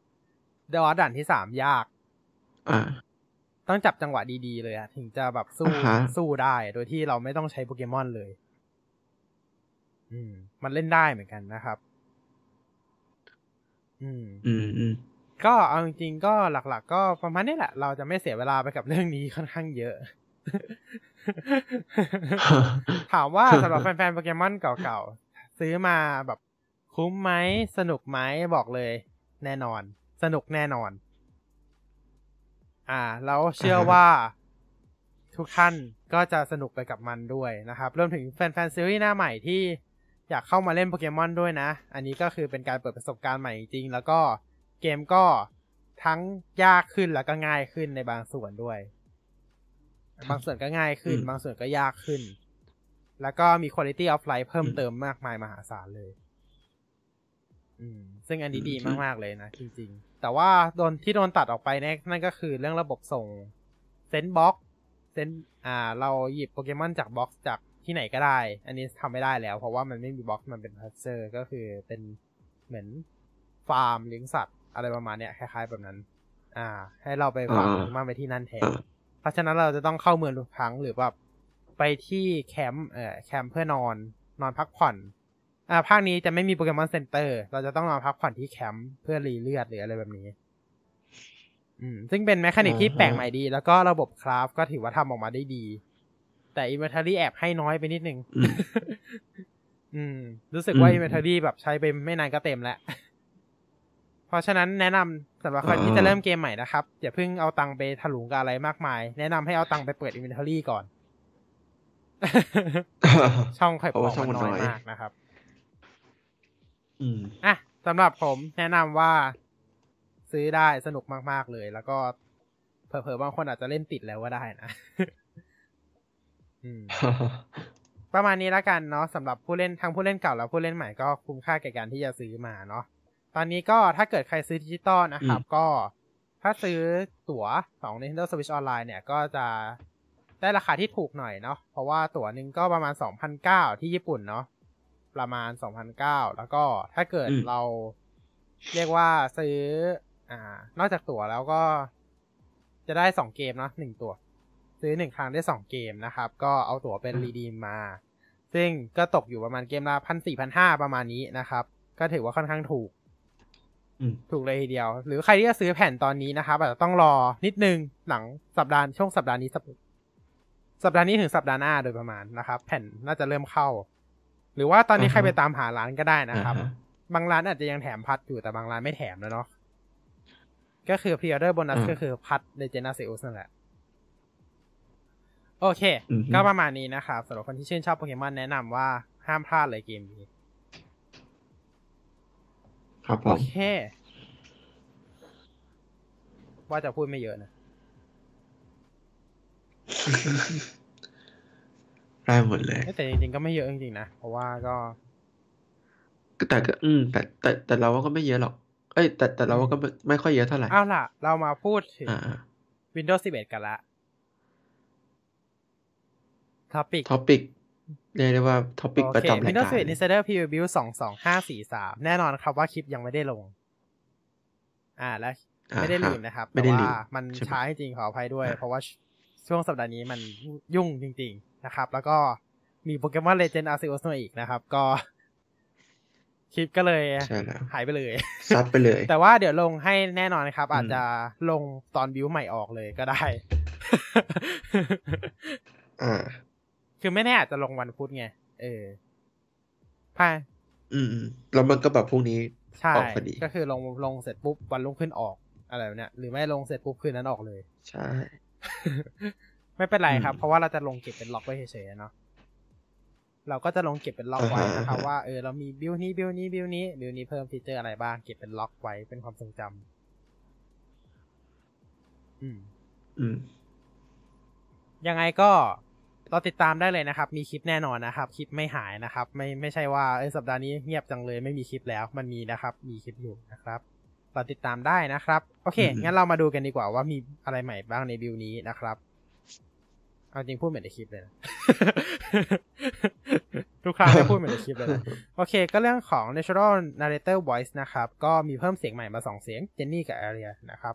บอสด่านที่สามยากอ่าต้องจับจังหวะดีๆเลยอะถึงจะแบบสู้อ่าฮะสู้ได้โดยที่เราไม่ต้องใช้โปเกมอนเลย อืม มันเล่นได้เหมือนกันนะครับ อืม อืมอืมก็เอาจริงๆก็หลัก ๆ ก็ประมาณนี้แหละ เราจะไม่เสียเวลาไปกับเรื่องนี้ค่อนข้างเยอะ ถามว่าสำหรับแฟนๆโปเกมอนเก่าๆ ซื้อมาแบบคุ้มไหมสนุกไหมบอกเลย แน่นอน สนุกแน่นอน อ่า แล้วเชื่อว่าทุกท่านก็จะสนุกไปกับมันด้วยนะครับรวมถึงแฟนๆซีรีส์หน้าใหม่ที่ อยากเข้ามาเล่นโปเกมอนด้วยนะ อันนี้ก็คือเป็นการเปิดประสบการณ์ใหม่จริงๆแล้วก็เกมก็ทั้งยากขึ้นแล้วก็ง่ายขึ้นในบางส่วนด้วย บางส่วนก็ง่ายขึ้นอืมบางส่วนก็ยากขึ้น แล้วก็มี quality of life เพิ่มเติมมากมายมหาศาลเลย อืม ซึ่งอันนี้ดีมากๆเลยนะ จริง ๆ แต่ว่าโดนที่โดนตัดออกไปเนี่ยนั่นก็คือเรื่องระบบส่ง send box send อ่า เราหยิบโปเกมอนจาก box จาก ที่ไหนก็ได้ อันนี้ทำไม่ได้แล้ว เพราะว่ามันไม่มี box มันเป็น pasture ก็คือเป็นเหมือนฟาร์มเลี้ยงสัตว์อะไรประมาณเนี้ยคล้ายๆแบบนั้น อ่า ให้เราไปฝากอ่ามาไปที่นั่นแทนเพราะฉะนั้นเราจะต้องเข้าเมืองทุกครั้งหรือแบบไปที่แคมป์เอ่อแคมป์เพื่อนอนนอนพักผ่อนอ่าภาคนี้จะไม่มี Pokémon Center เราจะต้องนอนพักผ่อนที่แคมป์เพื่อรีเลือดหรืออะไรแบบนี้ อืม ซึ่งเป็น mechanic ที่แปลกใหม่ดี แล้วก็ระบบ craft ก็ถือว่าทำออกมาได้ดี แต่ inventory แอบให้น้อยไปนิดนึง อืมอืมรู้สึกว่าอืม inventory แบบใช้ไปไม่นานก็เต็มแล้ว เพราะฉะนั้นแนะนำสำหรับคนที่อ่าจะเริ่มเกมใหม่นะครับ อย่าเพิ่งเอาตังค์ไปถลุงกับอะไรมากมาย แนะนำให้เอาตังค์ไปเปิดอินเวนทอรี่ก่อน ช่องไข่เพราะปอว่ากช่องมันมันน้อยน้อยมากนะครับ อืมอะสำหรับผมแนะนำว่าซื้อได้สนุกมาก ๆ เลย แล้วก็เผลอๆบางคนอาจจะเล่นติดแล้วก็ได้นะอืม ประมาณนี้แล้วกันเนาะสำหรับผู้เล่นทั้งผู้เล่นเก่าและผู้เล่นใหม่ก็คุ้มค่าแก่การที่จะซื้อมาเนาะตอนนี้ก็ถ้าเกิดใครซื้อดิจิตอลนะครับอืมก็ถ้าซื้อตั๋วของ Nintendo Switch Online เนี่ยก็จะได้ราคาที่ถูกหน่อยเนาะเพราะว่าตั๋วหนึ่งก็ประมาณ 2,009 ที่ญี่ปุ่นเนาะประมาณ 2,009 แล้วก็ถ้าเกิดอืมเราเรียกว่าซื้อ อ่า นอกจากตั๋วแล้วก็จะได้สองเกมเนาะหนึ่งตั๋ว ซื้อหนึ่งครั้งได้สองเกมนะครับ ก็เอาตั๋วเป็นอืมรีดีมมา ซึ่งก็ตกอยู่ประมาณเกมละพันสี่พันห้าประมาณนี้นะครับ ก็ถือว่าค่อนข้างถูกอืมถูกเลยทีเดียว หรือใครที่จะซื้อแผ่นตอนนี้นะครับอาจจะต้องรอนิดนึงหลังสัปดาห์ช่วงสัปดาห์นี้สัปสัปดาห์นี้ถึงสัปดาห์หน้าโดยประมาณนะครับ แผ่นน่าจะเริ่มเข้า หรือว่าตอนนี้อ่าฮะใครไปตามหาร้านก็ได้นะครับอ่าฮะบางร้านอาจจะยังแถมพัดอยู่แต่บางร้านไม่แถมแล้วเนาะก็คือ pre-order bonus อ่าก็คือพัดเลเจน d าเซอุสนั่นแหละ โอเคอือฮึก็ประมาณนี้นะครับสำหรับคนที่ชื่นชอบโปเกมอนแนะนำว่าห้ามพลาดเลยเกมนี้ ครับผโอมเค ว่าจะพูดไม่เยอะนะ ได้หมดเลยเอ้ยแต่จริงๆก็ไม่เยอะจริงๆนะ เพราะว่าก็ก็แต่ก็อืมแต่แต่แต่เราว่าก็ไม่เยอะหรอก เอ้ย แต่แต่เราว่าก็ไม่ไม่ค่อยเยอะเท่าไหร่ เอาล่ะ เรามาพูดถึงอ่า Windows 11 กันละ ท็อปิก topic เรียกได้ว่า topic โอเคประจำรายการ Windows 11 Insider Preview 22543แน่นอนครับว่าคลิปยังไม่ได้ลง อ่าและอ่าไม่ได้ครับลืมนะครับไม่แต่ได้ว่าลืมมันใช่ไหมช้าจริงๆขออภัยด้วยอ่าเพราะว่าช่วงสัปดาห์นี้มันยุ่งจริง ๆนะครับ แล้วก็มี Pokémon Legends Arceus มาอีกนะครับ ก็คลิปก็เลยใช่แล้วหายไปเลยซัดไปเลย แต่ว่าเดี๋ยวลงให้แน่นอนครับอืมอาจจะลงตอนบิวใหม่ออกเลยก็ได้ อ่า คือไม่แน่อาจจะลงวันพุธไง เออพ่าอืมอืมแล้วมันก็แบบพรุ่งนี้ใช่ออกพอดีก็คือลงลงเสร็จปุ๊บวันรุ่งขึ้นออกอะไรแบบเนี้ยหรือไม่ลงเสร็จปุ๊บคืนนั้นออกเลย ใช่ ไม่เป็นไรครับอืมเพราะว่าเราจะลงเก็บเป็นล็อกไว้เฉยๆเนาะเราก็จะลงเก็บเป็นล็อกไว้อ่าฮะนะครับอ่าฮะว่าเออเรามีบิวนี้บิวนี้บิวนี้บิวนี้เพิ่มฟีเจอร์อะไรบ้างเก็บเป็นล็อกไว้เป็นความทรงจำอืม อืม ยังไงก็ เราติดตามได้เลยนะครับ มีคลิปแน่นอนนะครับ คลิปไม่หายนะครับ ไม่ไม่ใช่ว่าเอยสัปดาห์นี้เงียบจังเลยไม่มีคลิปแล้ว มันมีนะครับ มีคลิปอยู่นะครับ เราติดตามได้นะครับ โอเคอืมงั้นเรามาดูกันดีกว่าว่ามีอะไรใหม่บ้างในบิวนี้นะครับเอาจริงพูดเหมือนในคลิปเลยนะทุกครั้งจะพูดเหมือนในคลิปเลยนะโอเค ก็เรื่องของ natural narrator voice นะครับ ก็มีเพิ่มเสียงใหม่มาสองเสียงเจนนี่กับ a อ i a นะครับ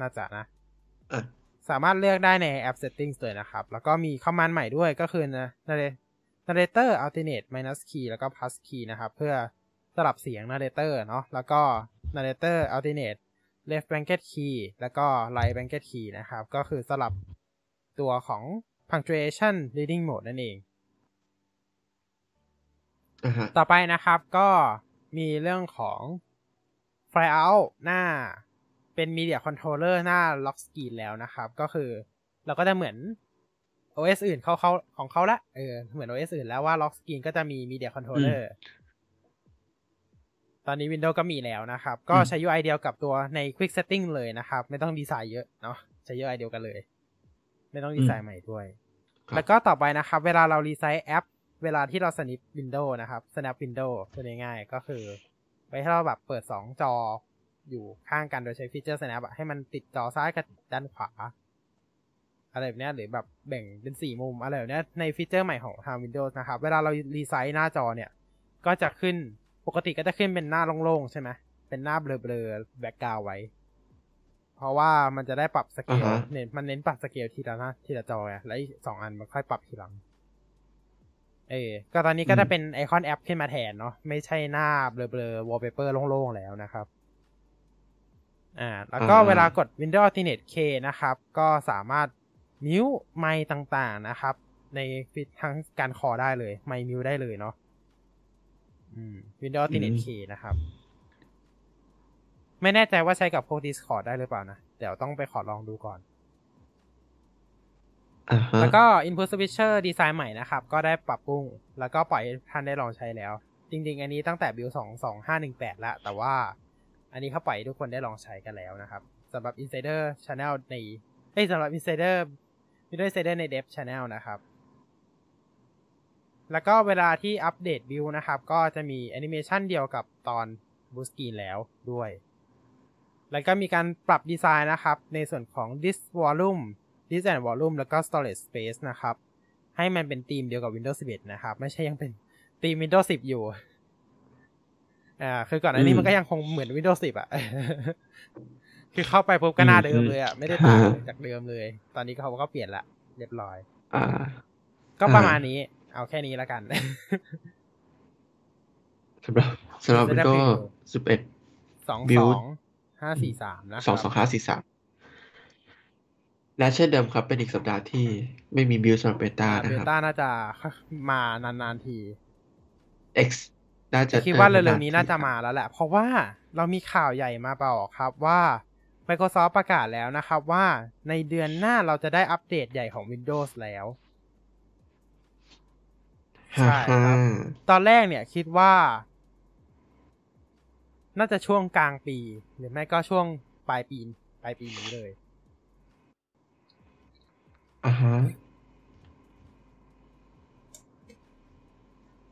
น่าจะนะอะ สามารถเลือกได้ในแอป settings เลยนะครับ แล้วก็มีคอมมานด์ใหม่ด้วยก็คือนะ narrator alternate minus key แล้วก็ plus key นะครับ เพื่อสลับเสียง narrator เนาะแล้วก็ narrator alternate left blanket key แล้วก็ right blanket key นะครับ ก็คือสลับตัวของ punctuation reading mode นั่นเองอ่าฮะต่อไปนะครับก็มีเรื่องของ Fly Out หน้า เป็น Media Controller หน้า Lock Screen แล้วนะครับ ก็คือ เราก็จะเหมือน OS อื่นเขาเขาของเขาละเออเหมือน OS อื่นแล้วว่า Lock Screen ก็จะมี Media Controller ตอนนี้ Windows ก็มีแล้วนะครับ ก็ใช้ UI เดียวกับตัวใน Quick Setting เลยนะครับ ไม่ต้องดีไซน์เยอะเนาะใช้ UI เดียวกันเลย ไม่ต้องดีไซน์ใหม่ด้วยครับแล้วก็ต่อไปนะครับ เวลาเรา resize แอป เวลาที่เรา snap window นะครับ snap window พูดง่ายๆก็คือไว้ให้เราแบบเปิดสองจอ อยู่ข้างกันโดยใช้ฟีเจอร์ snap อะให้มันติดจอซ้ายกับด้านขวา อะไรแบบเนี้ยหรือแบบแบ่งเป็นสี่มุม อะไรแบบเนี้ยในฟีเจอร์ใหม่ของทาง Windows นะครับ เวลาเราresize หน้าจอเนี่ย ก็จะขึ้นปกติก็จะขึ้นเป็นหน้าโล่งๆ ใช่ไหมเป็นหน้าเบลอๆ background ไว้ เพราะว่ามันจะได้ปรับสเกลอ่าฮะเน้นมันเน้นปรับสเกลทีละหน้าทีละจอไงแล้วอีกสองอันมันค่อยปรับทีหลังเออ ก็ตอนนี้ก็จะเป็นไอคอนแอปขึ้นมาแทนเนาะ ไม่ใช่หน้าเบลอๆ wallpaper โล่งๆ แล้วนะครับ อ่าแล้วก็อ่าเวลากด Windows Alternate K นะครับ ก็สามารถมิวไมค์ต่างๆนะครับ ในฟิตทั้งการคอได้เลย ไมค์มิวได้เลยเนาะอืม Windows Alternate K นะครับ ไม่แน่ใจว่าใช้กับพวก Discord ได้หรือเปล่านะ เดี๋ยวต้องไปขอลองดูก่อนอ่าฮะแล้วก็ Input Switcher ดีไซน์ใหม่นะครับ ก็ได้ปรับปรุง แล้วก็ปล่อยให้ท่านได้ลองใช้แล้ว จริง ๆ อันนี้ตั้งแต่ build 2 2 5 1 8แล้วแต่ว่า อันนี้เขาปล่อยทุกคนได้ลองใช้กันแล้วนะครับสำหรับ Insider Channel ในเอ้สำหรับ Insider Windows Insider ใน Dev Channel นะครับ แล้วก็เวลาที่อัปเดต build นะครับ ก็จะมีแอนิเมชันเดียวกับตอน Boost Key แล้วด้วย แล้วก็มีการปรับดีไซน์นะครับ ในส่วนของ disk volume disk and volume แล้วก็ storage space นะครับ ให้มันเป็นธีมเดียวกับ Windows 11 นะครับ ไม่ใช่ยังเป็นธีม Windows 10 อยู่ อ่าคือก่อนอันนี้อืมมันก็ยังคงเหมือน Windows 10 อะ คือเข้าไปปุ๊บก็หน้าเดิมเลยอะ ไม่ได้ต่างอ่าจากเดิมเลย ตอนนี้เขาก็เปลี่ยนละเรียบร้อย อ่า ก็ประมาณนี้ เอาแค่นี้แล้วกันสำหรับสำหรับจะได้ Windows preview สิบเอ็ดสอง Build สองห้าสี่สามนะคสองสรัอบงห้าสี่สามและเช่นเดิมครับ เป็นอีกสัปดาห์ที่ไม่มีบิลสำหรับเบต้าอ่านะเบครับต้าน่าจะมานานๆที X น่าจะคิดว่าออเร็วๆนี้น่าจะครับมาแล้วแหละ เพราะว่าเรามีข่าวใหญ่มาบอกครับว่า Microsoft ประกาศแล้วนะครับว่าในเดือนหน้าเราจะได้อัปเดตใหญ่ของ Windows แล้วใช่ครับฮ่าตอนแรกเนี่ยคิดว่า น่าจะช่วงกลางปี หรือไม่ก็ช่วงปลายปีปลายปีนี้เลยอ่าฮะ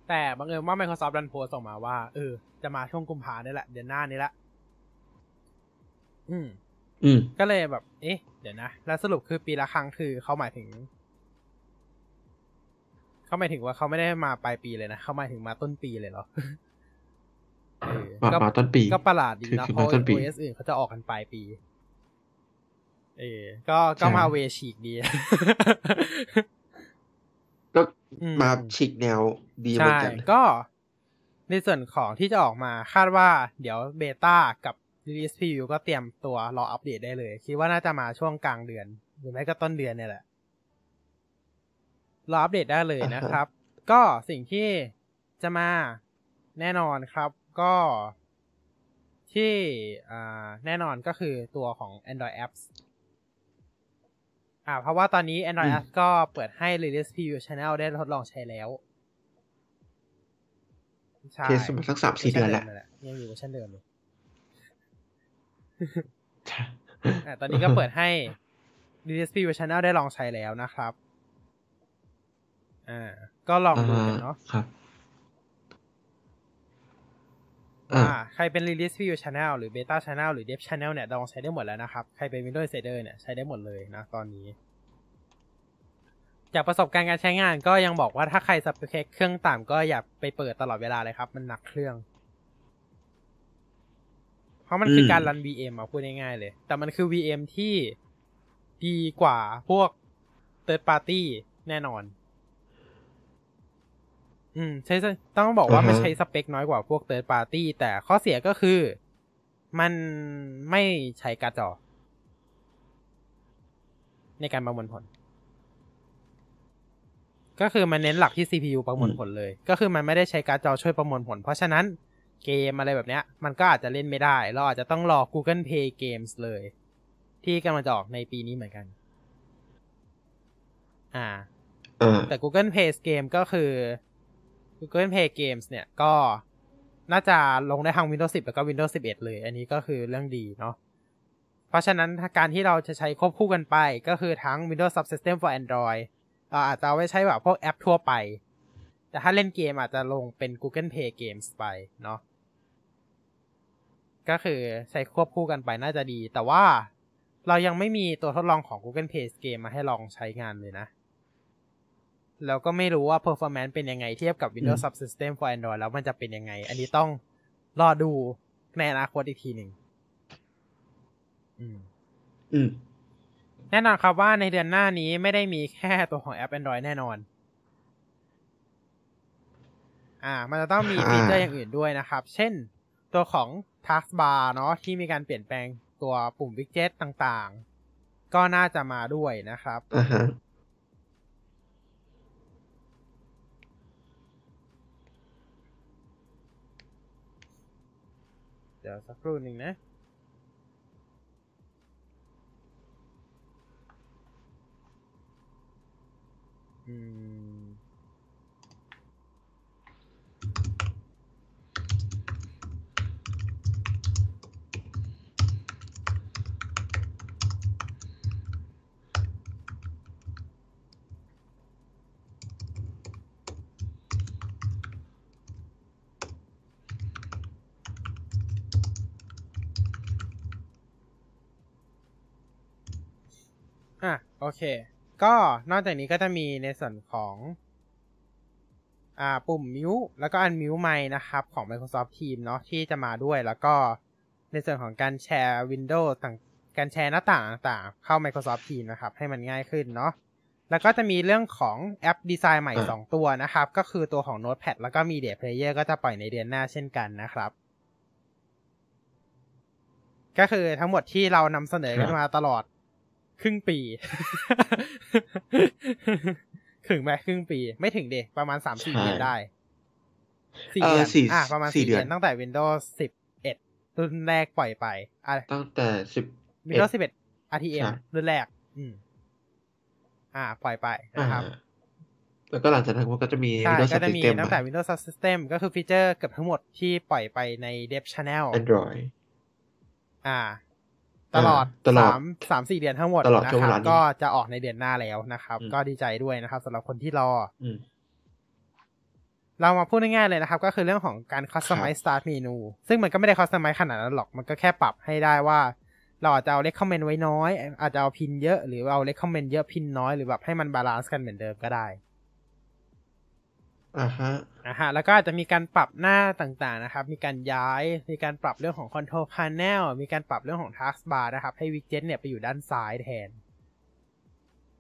แต่บังเอิญว่า Microsoft ดันโพสต์ออกมาว่า เออ จะมาช่วงกุมภาเนี่ยแหละ เดือนหน้านี้แหละ อืม อืม ก็เลยแบบ เอ๊ะ เดี๋ยวนะ แล้วสรุปคือปีละครั้งคือเขาหมายถึง เขาหมายถึงว่าเขาไม่ได้มาปลายปีเลยนะ เขาหมายถึงมาต้นปีเลยเหรอเออมาก็มาต้นปี ก็ประหลาดดีคือนะคือเพราะมาต้นปี OS อื่นเขาจะออกกันปลายปี เออ ก็ก็ใช่มาเวฉีกดี ก็อืมมาฉีกแนวดีเหมือใช่นกันก็ในส่วนของที่จะออกมาคาดว่าเดี๋ยวเบต้ากับ Release Preview ก็เตรียมตัวรออัปเดตได้เลย คิดว่าน่าจะมาช่วงกลางเดือน หรือไม่ก็ต้นเดือนเนี่ยแหละ รออัปเดตได้เลยนะครับ ก็สิ่งที่จะมาแน่นอนครับก็ที่อ่าแน่นอนก็คือตัวของ Android Apps อ่า เพราะว่าตอนนี้ Android อืม Apps ก็เปิดให้ Release Preview Channel ได้ทดลองใช้แล้วใช่ test มาสักสามสี่เดือนแล้วยังอยู่เวอร์ชันเดิมเลยอ่าตอนนี้ก็เปิดให้ Release Preview Channel ได้ลองใช้แล้วนะครับ อ่า ก็ลองดูกันเนาะอ่ครับ อ่าอ่าใครเป็น Release Preview Channel หรือ Beta Channel หรือ Dev Channel เนี่ยลองใช้ได้หมดแล้วนะครับ ใครเป็น Windows Insider เนี่ยใช้ได้หมดเลยนะตอนนี้ จากประสบการณ์การใช้งานก็ยังบอกว่าถ้าใครสเปคเครื่องต่ำก็อย่าไปเปิดตลอดเวลาเลยครับ มันหนักเครื่อง เพราะมันคือการรัน VM อะพูดง่ายๆเลย แต่มันคือ VM ที่ดีกว่าพวก Third Party แน่นอน อืมใช้ต้องบอกว่าอ่าฮะมันใช้สเปคน้อยกว่าพวก Third Party แต่ข้อเสียก็คือ มันไม่ใช้การ์ดจอ ในการประมวลผล ก็คือมันเน้นหลักที่ CPU ประมวลผลเลย ก็คือมันไม่ได้ใช้การ์ดจอช่วยประมวลผล เพราะฉะนั้นเกมอะไรแบบเนี้ย มันก็อาจจะเล่นไม่ได้ เราอาจจะต้องรอ Google Play Games เลย ที่กำลังจะออกในปีนี้เหมือนกัน อ่าอ่าแต่ Google Play Game ก็คือ Google Play Games เนี่ยก็น่าจะลงได้ทั้ง Windows 10 แล้วก็ Windows 11 เลย อันนี้ก็คือเรื่องดีเนาะ เพราะฉะนั้นาการที่เราจะใช้ควบคู่กันไปก็คือทั้ง Windows Subsystem for Android เราอาจจะเอาไว้ใช้แบบพวกแอปทั่วไป แต่ถ้าเล่นเกมอาจจะลงเป็น Google Play Games ไปเนาะ ก็คือใช้ควบคู่กันไปน่าจะดี แต่ว่าเรายังไม่มีตัวทดลองของ Google Play Game มาให้ลองใช้งานเลยนะ แล้วก็ไม่รู้ว่า performance เป็นยังไงเทียบกับ Windows อืม Subsystem for Android แล้วมันจะเป็นยังไง อันนี้ต้องรอดูในอนาคตอีกทีหนึ่งอืม อืม แน่นอนครับว่าในเดือนหน้านี้ไม่ได้มีแค่ตัวของแอป Android แน่นอน อ่า มันจะต้องมีอ่าฟีเจอร์อย่างอื่นด้วยนะครับ เช่น ตัวของ Taskbar เนาะที่มีการเปลี่ยนแปลงตัวปุ่ม Widget ต่างๆ ก็น่าจะมาด้วยนะครับ อ่าฮะ ดี๋ยวสักครู่หนึ่งนะ อืม อะโอเค ก็นอกจากนี้ก็จะมีในส่วนของอ่าปุ่มมิวแล้วก็อันมิวไมนะครับ ของ Microsoft Teams เนาะที่จะมาด้วยแล้วก็ในส่วนของการแชร์ Windows ต่างการแชร์หน้าต่างต่างๆเข้า Microsoft Teams นะครับ ให้มันง่ายขึ้นเนาะแล้วก็จะมีเรื่องของแอปดีไซน์ใหม่อ่า2ตัวนะครับ ก็คือตัวของ Notepad แล้วก็ Media Player ก็จะปล่อยในเดือนหน้าเช่นกันนะครับ ก็คือทั้งหมดที่เรานำเสนอกันมาตลอด ครึ่งปี ถึงไหมครึ่งปี ไม่ถึงเดประมาณสามสี่ใช่เดือนได้สี่เอ่อเดือนสี่อะประมาณสี่สี่เดืเดืออนนตั้งแต่ Windows 11รุ่นแรกปล่อยไปอะตั้งแต่สิบ Windows 11 RTM ครับรุ่นแรก อืม อ่า ปล่อยไปอ่านะครับ แล้วก็หลังจากนั้นมันก็จะมีใช่ Windows ก็จะมี System ตั้งแต่ Windows Subsystem ก็คือฟีเจอร์เกือบทั้งหมดที่ปล่อยไปใน Dev Channel Android อ่า ตลอดตลอดสามสามสี่เดือนทั้งหมดตลอดนะช่วงเวลานี้ครับก็จะออกในเดือนหน้าแล้วนะครับอืมก็ดีใจด้วยนะครับสำหรับคนที่รออืมเรามาพูดง่ายๆเลยนะครับ ก็คือเรื่องของการ customize start menu ซึ่งมันก็ไม่ได้ customize ขนาดนั้นหรอกมันก็แค่ปรับให้ได้ว่า เราอาจจะเอา recommend ไว้น้อย อาจจะเอา pin เยอะหรือเอา recommend เยอะ pin น้อยหรือแบบให้มัน balance กันเหมือนเดิมก็ได้ อ่าฮะนะฮะแล้วก็อาจจะมีการปรับหน้าต่างๆนะครับ มีการย้าย มีการปรับเรื่องของ control panel มีการปรับเรื่องของ taskbar นะครับ ให้ widget เนี่ยไปอยู่ด้านซ้ายแทน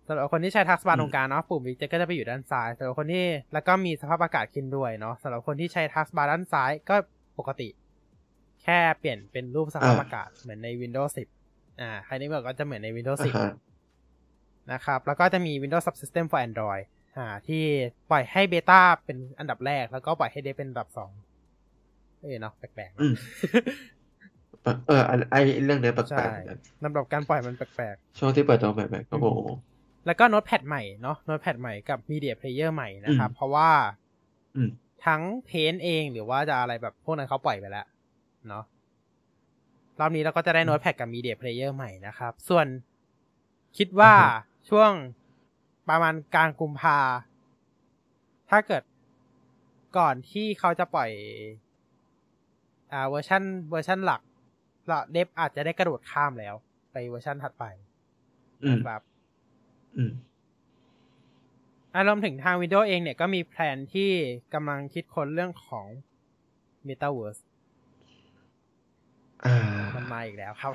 สำหรับคนที่ใช้ taskbar อืมตรงกลางเนาะปุ่ม widget ก็จะไปอยู่ด้านซ้ายสำหรับคนที่แล้วก็มีสภาพอากาศขึ้นด้วยเนาะสำหรับคนที่ใช้ taskbar ด้านซ้ายก็ปกติ แค่เปลี่ยนเป็นรูปสภาพอากาศเหมือนใน Windows 10 อ่าใครนี้บอกก็จะเหมือนใน Windows อ่าฮะ10นะครับแล้วก็จะมี Windows Subsystem for Android อ่า ที่ปล่อยให้เบต้าเป็นอันดับแรก แล้วก็ปล่อยให้เดฟเป็นอันดับสองเอ้ยเนาะแปลกๆอืเนมอะเอออันไอเรื่องเนี้ยแปลใช่กๆเหมือนกันลำดับการปล่อยมันแปลกช่วงที่เปิดตัวใหม่ๆก็โอ้โหๆแล้วก็โน้ตแพดใหม่เนาะโน้ตแพดใหม่กับ Media Player ใหม่นะครับอืมเพราะว่าอืมทั้งเพนเองหรือว่าจะอะไรแบบพวกนั้นเขาปล่อยไปแล้ว เนาะรอบนี้เราก็จะได้ Notepad กับ Media Player ใหม่นะครับ ส่วนคิดว่าอือฮึช่วง ประมาณกลางกุมภาถ้าเกิดก่อนที่เขาจะปล่อย อ่าเวอร์ชันเวอร์ชันหลักละ Dev อาจจะได้กระโดดข้ามแล้ว ไปเวอร์ชันถัดไปอืมนะครับอืมอารวมถึงทาง Windows เองเนี่ยก็มีแผนที่กำลังคิดค้นเรื่องของ Metaverse อ่ามันมาอีกแล้วครับ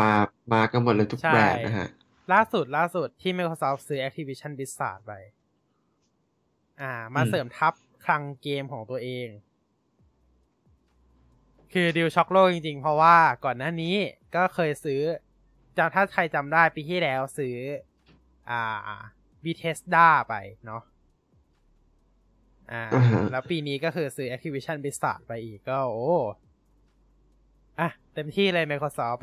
มามากันหมดเลยทุกใช่แบรนด์นะฮะ ล่าสุดล่าสุดที่ Microsoft ซื้อ Activision Blizzard ไป อ่า มาอืมเสริมทับคลังเกมของตัวเอง คือดิวช็อกโลกจริง ๆ เพราะว่าก่อนหน้านี้ก็เคยซื้อจำถ้าใครจำได้ปีที่แล้วซื้อ อ่า Bethesda ไปเนาะอ่าอ่าฮะแล้วปีนี้ก็คือซื้อ Activision Blizzard ไปอีกก็ โอ้ อะ เต็มที่เลย Microsoft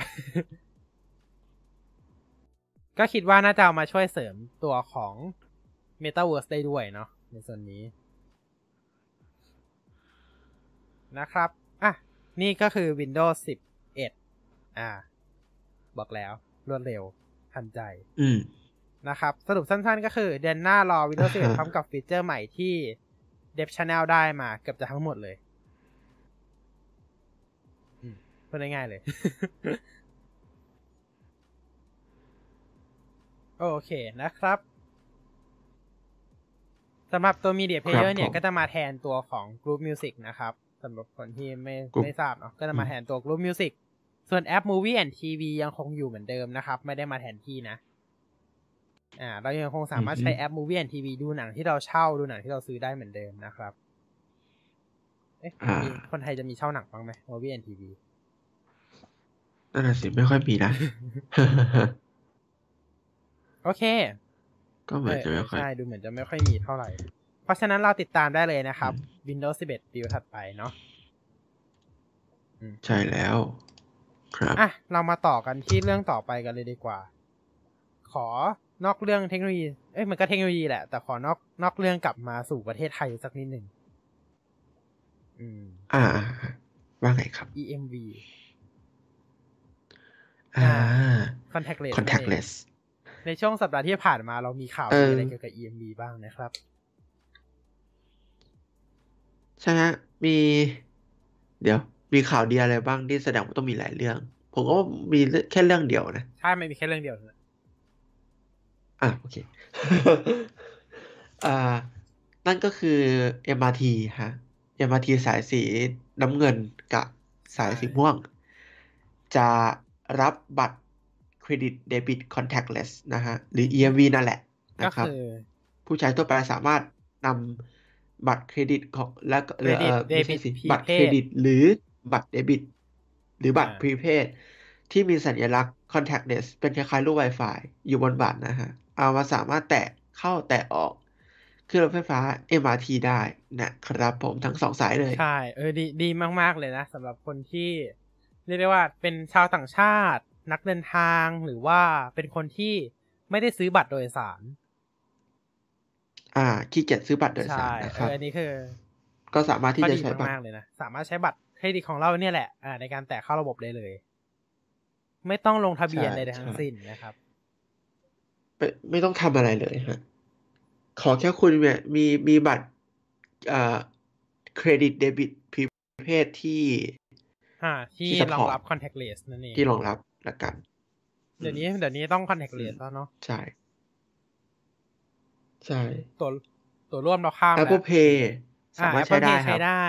ก็คิดว่าน่าจะเอามาช่วยเสริมตัวของ Metaverse ได้ด้วยเนาะในส่วนนี้ นะครับ อะ นี่ก็คือ Windows 11 อ่า บอกแล้ว รวดเร็ว ทันใจ อืมนะครับ สรุปสั้นๆ ก็คือ เดือนหน้ารอ Windows อ่าฮะ11พร้อมกับฟีเจอร์ใหม่ที่ Dev Channel ได้มาเกือบจะทั้งหมดเลยอืมพูดง่ายๆเลย โอเคนะครับสำหรับตัว Media ครั Player บเนี่ยผมก็จะมาแทนตัวของ Group Music นะครับสำหรับคนที่ไม่ Group ไม่ทราบเนาะก็จะมาอืมแทนตัว Group Music ส่วนแอป Movie and TV ยังคงอยู่เหมือนเดิมนะครับ ไม่ได้มาแทนที่นะ อ่า เรายังคงสามารถใช้แอป Movie and TV ดูหนังที่เราเช่าดูหนังที่เราซื้อได้เหมือนเดิมนะครับ เอ๊ะอ่ามีมีคนไทยจะมีเช่าหนังบ้างไหม Movie and TV นั่นน่ะสิไม่ค่อยมีนะ โอเค ก็เหมือนจะไม่ค่อยใช่ดูเหมือนจะไม่ค่อยมีเท่าไหร่ เพราะฉะนั้นเราติดตามได้เลยนะครับอืม Windows 11 ปีถัดไปเนาะใช่แล้ว ครับอะเรามาต่อกันที่เรื่องต่อไปกันเลยดีกว่า ขอนอกเรื่องเทคโนโลยี เอ้ยมันก็เทคโนโลยีแหละ แต่ขอนอกนอกเรื่องกลับมาสู่ประเทศไทยสักนิดหนึ่งอืม อ่าอ่าอ่าว่าไงครับ EMV อ่า Contactless นั่นเอง contactless ในช่วงสัปดาห์ที่ผ่านมาเรามีข่าวเอออะไรเกี่ยวกับ EMV บ้างนะครับใช่ฮะมี เดี๋ยว มีข่าวดีอะไรบ้างที่แสดงว่าต้องมีหลายเรื่อง ผมก็ว่ามีแค่เรื่องเดียวนะใช่ไม่มีแค่เรื่องเดียวนะอะโอเคอ่านั่นก็คือ MRT ฮะ MRT สายสีน้ำเงินกับสายสีม่วง จะรับบัตร เครดิตเดบิต contactless นะฮะหรือ EMV นั่นแหละก็นะครับคือผู้ใช้ทั่วไปสามารถนำบัตรเครดิตของและก็เอ่อ Credit ไม่ใช่ Debit สิ Prepaid บัตรเครดิต หรือบัตรเดบิต หรือบัตรอ่าพรีเพดที่มีสัญลักษณ์ contactless เป็นคล้ายๆรูป Wi-Fi อยู่บนบัตรนะฮะ เอามาสามารถแตะเข้าแตะออกขึ้นรถไฟฟ้า MRT ได้นะครับผมทั้งสองสายเลย ใช่ เออดีดีมาก ๆ เลยนะสำหรับคนที่ เรียกได้ว่าเป็นชาวต่างชาติ นักเดินทางหรือว่าเป็นคนที่ไม่ได้ซื้อบัตรโดยสาร อ่าขี้เกียจซื้อบัตรโดยสาใช่รนะคเอรับออันนี้คือ ก็สามารถที่ข้อจะดีใช้บัตรมากๆเลยนะสามารถใช้บัตรเครดิตของเราเนี่ยแหละอ่าในการแตะเข้าระบบได้เลย ไม่ต้องลงทะเบียนใช่เลยทั้งใช่สิ้นนะครับไม่ไม่ต้องทำอะไรเลยฮะขอแค่คุณเนี่ยมีมีบัตรอ่าเครดิตเดบิตพรีเพศที่อ่าที่ที่รอง support รับ contactless นั่นเองที่รองรับ ละกัน เดี๋ยวนี้เดี๋ยวนี้ต้อง contactless แล้วเนาะใช่ ใช่ ตัวตัวร่วมเราข้ามแล้ว Apple Pay อ่าสามารถ Apple ใช้ได้ Pay คใช้รับได้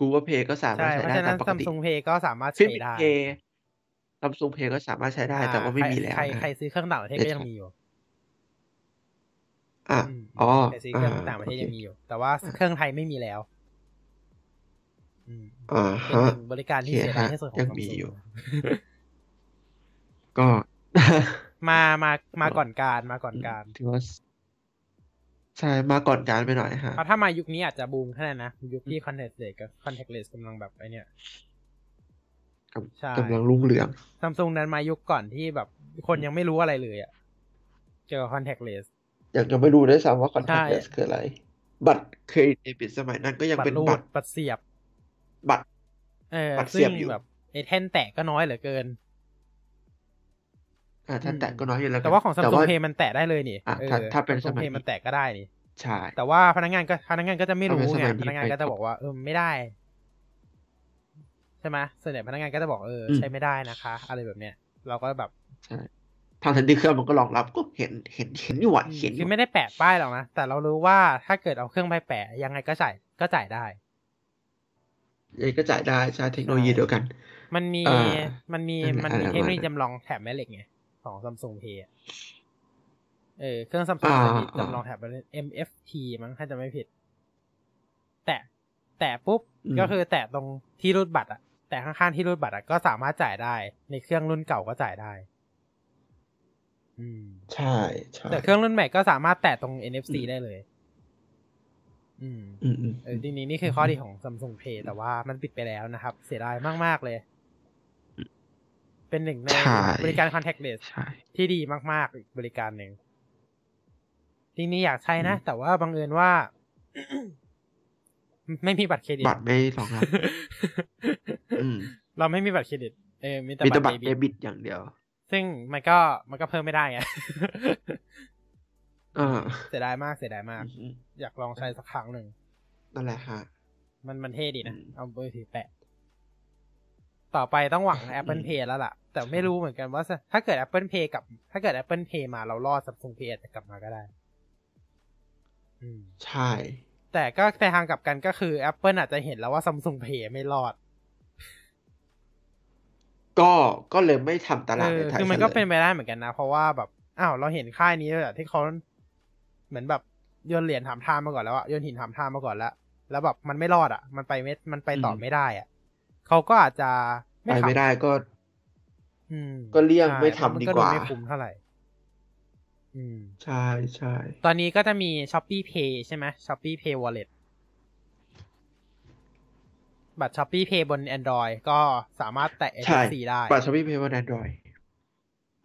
Google Pay ก็สามารใช่ถใช้เพราะได้ฉะนั้ตามนปกติ Samsung Pay ก็สามารถฟิใช้บิได้เพย์ซัมซุงเพย์ก็สามารถใช้ได้ แต่ว่าไม่มีแล้วใครนะใครซื้อเครื่องต่างประเทศก็ยังมีอยู่อะมอ๋อใครซื้อเครื่องอ่าต่างประเทศโอเคยังมีอยู่ แต่ว่าเครื่องไทยไม่มีแล้วอืมอ่าเป็นฮะหนึ่งบริการที่โอเคเสียดายฮะที่สุดของยัง Samsung มีอยู่ ก็มามามาก่อนการมาก่อนการถือว่าใช่มาก่อนการไปหน่อยฮะเพราะถ้ามายุคนี้อาจจะบูมขนาดนะ ยุคที่ contactless กับ contactless กำลังแบบไอเนี่ยใช่กำลังรุ่งเรืองซัมซุงนั้นมายุคก่อนที่แบบ คนยังไม่รู้อะไรเลยอะเกี่ยวกับ contactless ยังยังไม่รู้ด้วยซ้ำว่าใช่ contactless คืออะไร บัตรเครดิตเดบิตสมัยนั้นก็ยังบัตเป็นรรูบัดตรบัตรเสียบ บัตร เออบัตรเสีซึ่ยงบอยู่แบบไอแท่นแตะก็น้อยเหลือเกินอ่า ถ้าอืมแตะก็น้อยอยู่แล้วแต่ว่าของแต่ Samsung Pay มันแตะได้เลยนี่อะออถ้าถ้าเป็น Samsung สมัย Pay มันแตะก็ได้นี่ใช่แต่ว่าพนักงานก็พนักงานก็จะไม่รู้ถ้าเป็นสไงมัยนี้พนักงานก็จะบอกว่าเออไม่ได้ใช่ไหมส่วนใหญ่พนักงานก็จะบอกเอออมใช้ไม่ได้นะคะ อะไรแบบเนี้ยเราก็แบบใช่ทางทันที่เครื่องมันก็รองรับก็เห็นเห็นเห็นอยู่อะเห็นอคือยู่ไม่ได้แปะป้ายหรอกนะแต่เรารู้ว่าถ้าเกิดเอาเครื่องไปแปะยังไงก็จ่ายก็จ่ายได้ยังไงก็จ่ายได้ใช้เทคโนโลยีเดียวกัน มันมีอ่ามันมีนั่นแหละมันมีอะไรเทคโนโลยีประมาณนั้นจำลองแถบแม่เหล็กไง ของ Samsung Pay อะเออ เครื่อง Samsung อ่ามันมีอ่าจำลองแถบแม่เหล็ก MFT มั้งถ้าจะไม่ผิด แตะแตะปุ๊บอืมก็คือแตะตรงที่รูดบัตรอะแต่ข้างๆที่รูดบัตรอะก็สามารถจ่ายได้ ในเครื่องรุ่นเก่าก็จ่ายได้ อืม ใช่ใช่แต่เครื่องรุ่นใหม่ก็สามารถแตะตรง NFC อืมได้เลยอืมอืม อืมเออทีนี้นี่คือข้อดีของ Samsung Pay แต่ว่ามันปิดไปแล้วนะครับ เสียดายมากๆเลย เป็นหนึ่งในใช่บริการ contactless ใช่ที่ดีมาก ๆ อีกบริการหนึ่งจริงๆอยากใช้นะ แต่ว่าบังเอิญว่า ไม่มีบัตรเครดิต บัตรไม่รองรับอืมเราไม่มีบัตรเครดิต เออมีแต่มีแต่บับัตตรรเดเดบิตบิตอย่างเดียว ซึ่งมันก็มันก็เพิ่มไม่ได้ไงอ่าเสียดายมากเสียดายมากอืมอยากลองใช้สักครั้งหนึ่งนั่นแหละฮะมันมันเท่ดีนะอืมเอามือถือแปะ ต่อไปต้องหวัง Apple อืม Pay แล้วล่ะ แต่ไม่รู้เหมือนกันว่าถ้าเกิด Apple Pay กับ ถ้าเกิด Apple Pay มาเรารอด Samsung Pay อาจจะกลับมาก็ได้อืมใช่ แต่ก็ในทางกลับกันก็คือ Apple อาจจะเห็นแล้วว่า Samsung Pay ไม่รอด ก็ก็เลยไม่ทำตเอลาดอในไทยคือมันซะก็เลยเป็นไปได้เหมือนกันนะ เพราะว่าแบบอ้าวเราเห็นค่ายนี้ด้วยอะที่เขาเหมือนแบบโยนเหรียญถามทางมาก่อนแล้วอะโยนหินถามทางมาก่อนแล้วแล้วแบบมันไม่รอดอะมันไปไม่มันไปต่อไม่ได้อะเขาก็อาจจะไปทำไม่ได้ก็อืม ก็เลี่ยงใช่ไม่ทำดีกว่านไม่คุ้มเท่าไหร่อืมใช่ใช่ตอนนี้ก็จะมี Shopee Pay ใช่ไหม Shopee Pay Wallet บัตร Shopee Pay บน Android ก็สามารถแตะใช่ NFC ได้ บัตร Shopee Pay บน Android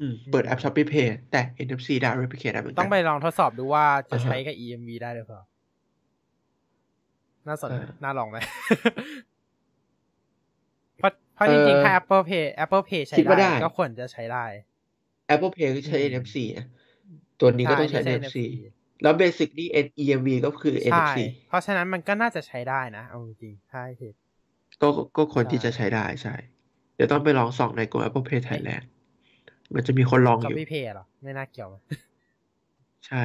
อืมเปิดแอป Shopee Pay แต่ NFC ได้ replicate ได้เหมือนกัต้องไปลองทดสอบดูว่าจะอ่าฮะใช้กับ EMV ได้หรือเปล่า น่าสนเออน่าลองไหม เพราะเพราะจริงๆ ถ้า Apple Pay Apple Pay ใช้คิดว่าได้ได้ก็ควรจะใช้ได้ Apple Pay ก็ใช้อืม NFC นะตัวนี้ก็ต้องใช้ใช่ NFC แล้ว basic นี่ EMV ก็คือใช่ NFC เพราะฉะนั้นมันก็น่าจะใช้ได้นะ เอาจริงๆใช่ผิดก็ก็ควรใช่ที่จะใช้ได้ใช่ เดี๋ยวต้องไปลองส่องในกลุ่ม Apple Pay Thailand มันจะมีคนลองอยู่ Shopee Pay เหรอ ไม่น่าเกี่ยวมั้ยใช่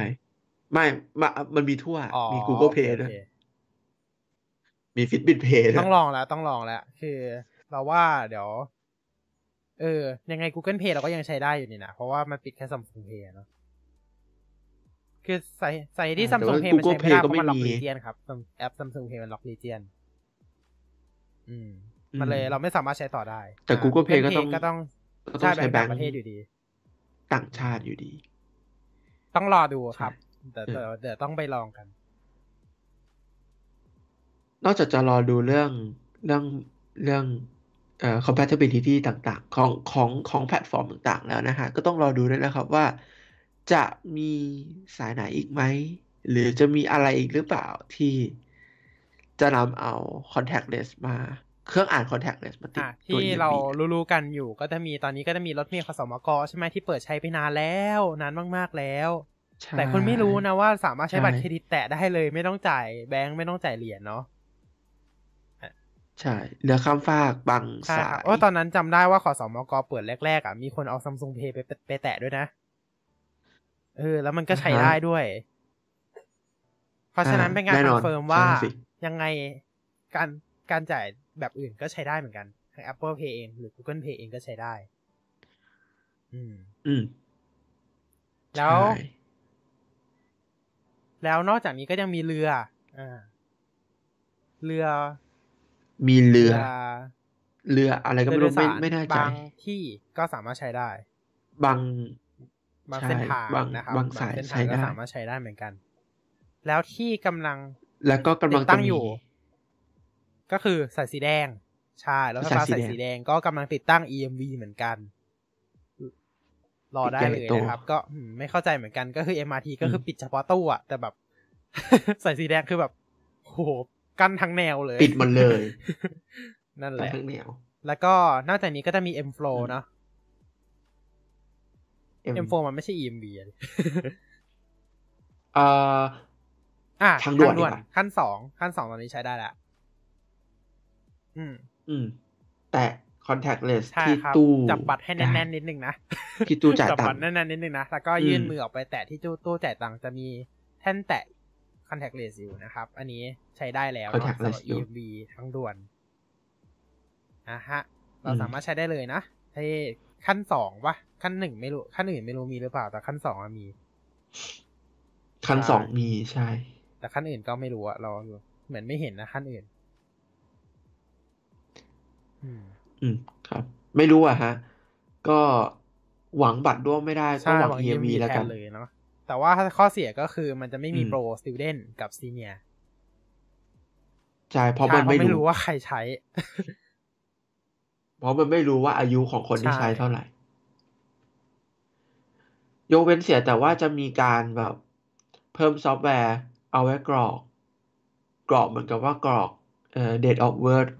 ไม่มามันมีทั่วอ๋อมี Google โอเค Pay โอด้วยเคมี Fitbit Pay ด้วต้อยงลองแล้ว ต้องลองแล้ว คือ เราว่าเดี๋ยว เออ ยังไง Google Pay เราก็ยังใช้ได้อยู่นี่นะ เพราะว่ามันปิดแค่ Samsung Pay อะเนาะคือใส่ใส่ที่อ่าแต่ Samsung ว่า Pay มันใช้ Google ไม่ได้ Pay เพราะมันล็อกก็ไม่มี region ครับแอป Samsung Pay มันล็อก region อืมอืมมันเลยเราไม่สามารถใช้ต่อได้ แต่อ่า Google Pay ก็ต้องก็ต้องก็ต้ใช่องแบใช้งค์แบต่างงค์ประเทศอยู่ดี ต่างชาติอยู่ดี ต้องรอดูครับใช่แต่แต่เดี๋ยวต้องไปลองกัน นอกจากจะรอดูเรื่องเรื่องเรื่องเอ่อ compatibility ต่างๆ ของของของแพลตฟอร์มต่างๆ แล้วนะฮะ ก็ต้องรอดูด้วยนะครับว่าจะมีสายไหนอีกไหม หรือจะมีอะไรอีกหรือเปล่าที่จะนำเอา contactless มาเครื่องอ่าน contactless มาติดอะตัวที่ EMV เรานะรู้ๆกันอยู่ก็จะมีตอนนี้ก็จะมีรถเมล์ขสมกใช่ไหมที่เปิดใช้ไปนานแล้วนานมากๆแล้วใช่แต่คนไม่รู้นะว่าสามารถใช้บัตรใช่เครดิตแตะได้เลย ไม่ต้องจ่ายแบงค์ไม่ต้องจ่ายเหรียญเนาะ ใช่เหลือข้ามฟากบางใช่สาครับยโอ้ตอนนั้นจำได้ว่าขอสมกเปิดแรกๆอะมีคนเอาซัมซุงเพย์ไปไปไปแตะด้วยนะเออแล้วมันก็ใช้อ่าฮะได้ด้วย เพราะฉะนั้นอ่าเป็นการแน่คนออนนเฟิร์มว่าใช่สิยังไงการการจ่ายแบบอื่นก็ใช้ได้เหมือนกันทั้ง Apple Pay เองหรือ Google Pay เองก็ใช้ได้ อืม อืม แล้วใช่แล้วนอกจากนี้ก็ยังมีเรือ อ่า เรือ มีเรือเรือ เรืออะไรก็ไม่เรือรู้โดยไม่สารไม่แน่ใจบางที่ก็สามารถใช้ได้ บางบางใช่เส้นทางบางนะครับบางสายเส้นใช้ทางก็ได้สามารถใช้ได้เหมือนกัน แล้วที่กำลัง แล้วก็กำลังติดตั้จะงมีอยู่ ก็คือสายสีแดงใช่แล้วไฟฟ้าสายสีสายแดงสีแดงก็กำลังติดตั้ง EMV เหมือนกัน รอได้ใหญ่เลยโตนะครับ ก็อืมไม่เข้าใจเหมือนกันก็คือ MRT ก็คืออมปิดเฉพาะตู้อะแต่แบบสายสีแดงคือแบบโห กั้นทั้งแนวเลย ปิดหมดเลย นั่นแหแต่ละทั้งแนว แล้วก็นอกจากนี้ก็จะมี M Flow อืมเนาะ M M Flow มันไม่ใช่ EMV อะดิเอ่ออะทางด่วนดีกว่าขั้นสองขั้นสองตอนนี้ใช้ได้แล้วอืม อืม แต่ contactless ใช่ที่ครับตู้จับบัตรให้แน่นๆนิดนึงนะที่ตู้จ่ายจับตับังตค์รแน่นๆนิดนึงนะแล้วก็ยื่นอืมมือออกไปแตะที่ตู้ตู้จ่ายตังค์จะมีแท่นแตะ contactless อยู่นะครับ อันนี้ใช้ได้แล้วเนาะ contactless สำหรับอยู่ EMV ทั้งด่วนอะฮะ เราอืมสามารถใช้ได้เลยนะให้ขั้นสองวะขั้นหนึ่งไม่รู้ ขั้นอื่นไม่รู้มีหรือเปล่า แต่ขั้นสองอะมีคันใช่สองมีใช่ แต่ขั้นอื่นก็ไม่รู้อะเราเหมือนไม่เห็นนะขั้นอื่น อืม อืม ครับ ไม่รู้อะฮะ ก็หวังบัตรร่วมไม่ได้ก็ใช่หวังหวัง EMV EMV แล้วแทกันนเลยเนาะ แต่ว่าข้อเสียก็คือมันจะไม่มีอืมโปรสติ d เดนกับซีเนียใช่เพราะมันไม่ไม่รู้รู้ว่าใครใช้ เพราะมันไม่รู้ว่าอายุของคนที่ใช่ใช้เท่าไหร่ยกเว้นเสียแต่ว่าจะมีการแบบ เพิ่มซอฟต์แวร์ เอาไว้กรอก กรอกเหมือนกับว่ากรอกเอ่อ date of birth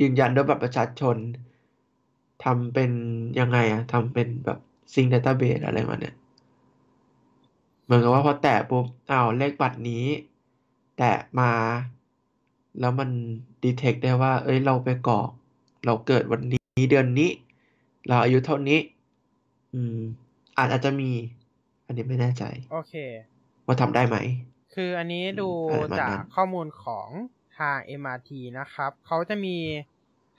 ยืนยันด้วยบัตรประชาชนทำเป็นยังไงอะทำเป็นแบบซิง k ์ database อะไรมาเนี่ย เหมือนกับว่าพอแตะปุ๊บอ้าวเลขบัตรนี้ แตะมา แล้วมันดีเทคได้ว่า เอ้ยเราไปกรอก เราเกิดวันนี้เดือนนี้ เราอายุเท่านี้ อืม อาจอาจจะมี อันนี้ไม่แน่ใจ โอเค ว่าทำได้ไหม คืออันนี้ดูอะไรประมาณจากนั้นข้อมูลของทาง MRT นะครับ เขาจะมี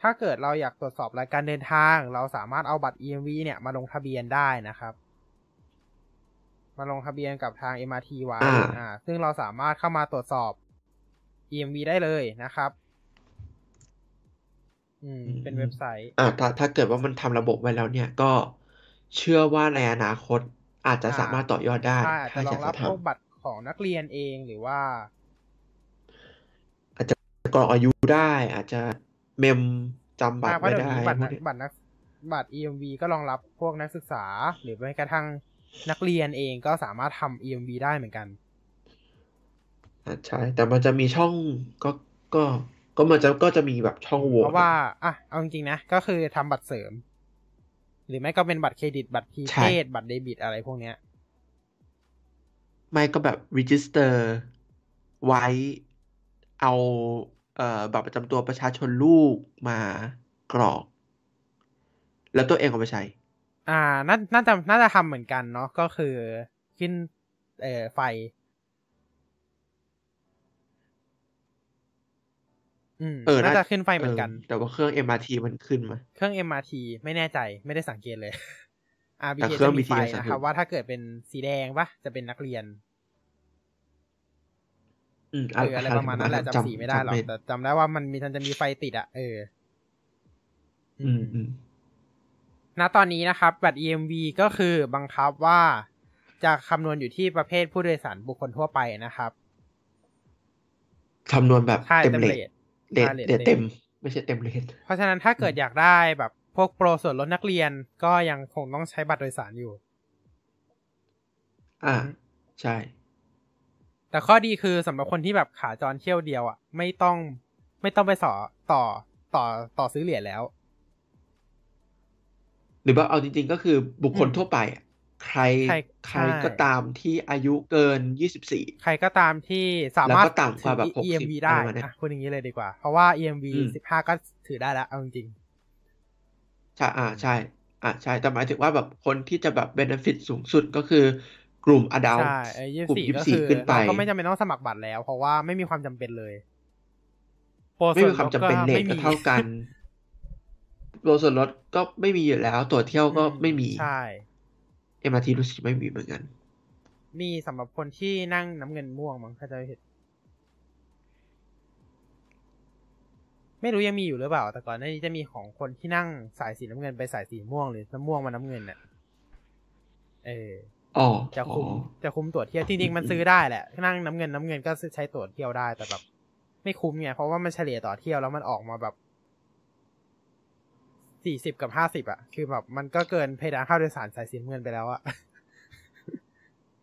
ถ้าเกิดเราอยากตรวจสอบรายการเดินทาง เราสามารถเอาบัตร EMV เนี่ยมาลงทะเบียนได้นะครับ มาลงทะเบียนกับทาง MRT ไว้อ่าอ่า ซึ่งเราสามารถเข้ามาตรวจสอบ EMV ได้เลยนะครับ อืม เป็นเว็บไซต์ อ่าถ้าถ้าเกิดว่ามันทำระบบไว้แล้วเนี่ยก็เชื่อว่าในอนาคตอาจจะอ่าสามารถต่อยอดได้ใช่อาจถ้าจะรออยางกรัจะบทพวกบัตรของนักเรียนเองหรือว่าำกรอกอายุได้ อาจจะเมมจำบัตอ่ารเพราะไว้เดี๋ยวได้นี้บัตรพวนักกนี้บัตรนักบัตร EMV ก็รองรับพวกนักศึกษา หรือแม้กระทั่ง นักเรียนเองก็สามารถทำ EMV ได้เหมือนกันอ่าใช่ แต่มันจะมีช่องก็ก็ก็มันจะก็จะมีแบบช่องโหว่เพราะว่าอะเอาจริงๆนะ ก็คือทำบัตรเสริม หรือไม่ก็เป็นบัตรเครดิตบัตรพรีเพดบัตรเดบิตอะไรพวกเนี้ยไม่ก็แบบ register ไว้เอาเอ่อบัตรประจำตัวประชาชนลูกมากรอก แล้วตัวเองเอาไปใช้ อ่าน่าน่าจะน่าจะทำเหมือนกันเนาะก็คือขึ้นเอ่อไฟ อืมเออน่าน่าจะขึ้นไฟเหมือนกันเออแต่ว่าเครื่อง MRT มันขึ้นมา เครื่อง MRT ไม่แน่ใจไม่ได้สังเกตเลย แต่ RBK เครื่อจะงมีไฟ BTS นะครับ ว่าถ้าเกิดเป็นสีแดงปะจะเป็นนักเรียน อืมหรืออะไรประมาณนั้นแหละจำสีไม่ได้หรอกจำแต่จำได้ว่ามันมีมันจะมีไฟติดอะเออ อืมอืม ณตอนนี้นะครับ บัตร EMV ก็คือบังคับว่าจะคำนวณอยู่ที่ประเภทผู้โดยสารบุคคลทั่วไปนะครับคำนวณแบบใช่เต็มเต็มเลเรททเรทอ่าเรทเรทเต็ม ไม่ใช่เต็มเรทเพราะฉะนั้นถ้าเกิดอยากได้แบบพวกโปรส่วนลดนักเรียนก็ยังคงต้องใช้บัตรโดยสารอยู่ อ่า ใช่ แต่ข้อดีคือสำหรับคนที่แบบขาจรเที่ยวเดียวอะ ไม่ต้องไม่ต้องไปสอต่อต่อต่อซื้อเหรียญแล้ว หรือว่าเอาจริง ๆ ก็คือบุคคลอืมทั่วไปอะใครใครใครใช่ก็ตามที่อายุเกินยี่สิบสี่ใครก็ตามที่สามารถแล้วก็ต่ำกว่าแบบถือ60 EMV ได้อะไรประมาณเนี้ยอะพูดอย่างนี้เลยดีกว่า เพราะว่า EMV อืมสิบห้าก็ถือได้แล้วเอาจริงใช่อ่าใช่อ่าใช่ แต่หมายถึงว่าแบบคนที่จะแบบเบนฟิตสูงสุดก็คือกลุ่มอดัลๆใช่ไอ้ยี่กลุ่มสี่ยี่ก็สี่คือขึ้นไปเราก็ไม่จำเป็นต้องสมัครบัตรแล้ว เพราะว่าไม่มีความจำเป็นเลยโปรไม่ส่วมีนความลดจำเป็นก็เลทไม่ก็มีเท่ากัน โปรส่วนลดก็ไม่มีอยู่แล้ว ตั๋วเที่ยวก็ไม่มี ใช่เอ็มอาร์ทีรู้สึกไม่มีเหมือนกัน มีสำหรับคนที่นั่งน้ำเงินม่วงมั้งถ้าจะไม่ผิดไม่รู้ยังมีอยู่หรือเปล่า แต่ก่อนหน้านี้จะมีของคนที่นั่งสายสีน้ำเงินไปสายสีม่วงหรือน้ำม่วงมาน้ำเงินน่ะ เอออ๋อจะคุมอ๋อจะคุมตั๋วเที่ยวจริงๆมันซื้อได้แหละนั่งน้ำเงินน้ำเงินก็ใช้ตั๋วเที่ยวได้แต่แบบ ไม่คุ้มไงเพราะว่ามันเฉลี่ยต่อเที่ยวแล้วมันออกมาแบบ สี่สิบกับห้าสิบอะคือแบบมันก็เกินเพดานค่าโดยสารสายสีน้ำเงินไปแล้วอะ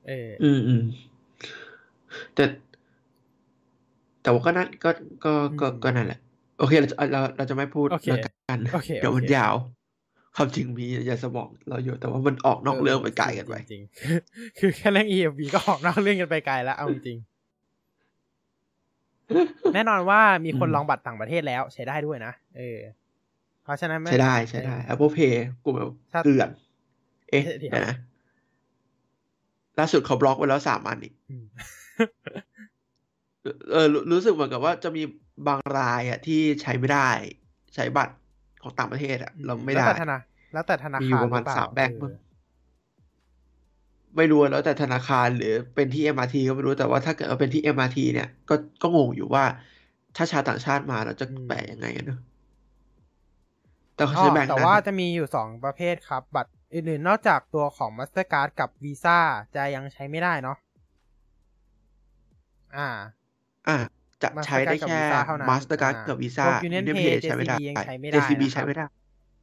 เอออืมอืมแต่แต่ว่าก็นั่นก็ก็ก็อืมก็นั่นแหละ โอเคเราจะเราเราจะไม่พูดโอเคเรื่องกันโอเคเดี๋ยวมันโอเคยาวความจริงมีอย่าสมองเราอยู่แต่ว่ามันออกนอกเรื่องไปไกลกันไปจริงๆคือแค่เรื่อง EFB ก็ออกนอกเรื่องกันไปไกลแล้วเอาจริงๆแน่นอนว่ามีคนอืมลองบัตรต่างประเทศแล้วใช้ได้ด้วยนะเออ เพราะฉะนั้นม่ใช้ได้ใช้ได้ Apple Pay กูแบบถ้าเกลื่อน เอ๊ะเดี๋ยวเดี๋ยวนะล่าสุดเขาบล็อกไว้แล้วสามอันอีกอืมเออรู้รู้สึกเหมือนกับว่าจะมีบางรายอะที่ใช้ไม่ได้ ใช้บัตรของต่างประเทศอะเราไม่แล้วได้แต่ธนาแล้วแต่ธนามีอยู่คารประมาณหอเปล่สามแบงค์เออมั้งไม่รู้แล้วแต่ธนาคารหรือเป็นที่ MRT ก็ไม่รู้แต่ว่าถ้าเกิดว่าเป็นที่ MRT เนี่ยก็ก็งงอยู่ว่าถ้าชาวต่างชาติมาเราจะแปลยังไงอะเนอะ แต่เขาอ๋อใช้แบงค์แต่นั้นว่าอะจะมีอยู่สองประเภทครับ บัตรอื่นๆนอกจากตัวของ Mastercard กับ Visa จะยังใช้ไม่ได้เนาะอ่า อะจะใช้ได้ Mastercard กับแค่ Visa เท่านั้น Mastercard อ่ากับ Visa พวก Union Pay Pay ใช้ไม่ได้ JCB ยังใช้ไม่ได้ JCB นะครับใช้ไม่ได้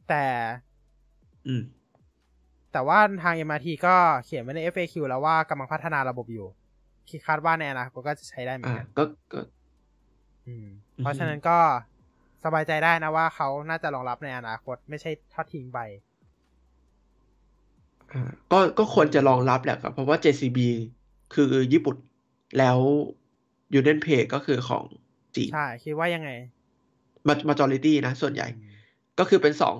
แต่ อืม แต่ว่าทาง MRT ก็เขียนไว้ใน FAQ แล้วว่ากำลังพัฒนาระบบอยู่คิดคาดว่าในอนาคตก็จะใช้ได้เหมือนอ่ากันก็ก็อืมอือฮึเพราะฉะนั้นก็ สบายใจได้นะว่าเขาน่าจะรองรับในอนาคต ไม่ใช่ทอดทิ้งไปอ่าก็ก็ควรจะรองรับแหละครับเพราะว่า JCB คือญี่ปุ่นแล้ว Union Pay ก็คือของจีนใช่ คิดว่ายังไงมา majority นะ ส่วนใหญ่อืมก็คือเป็นสอง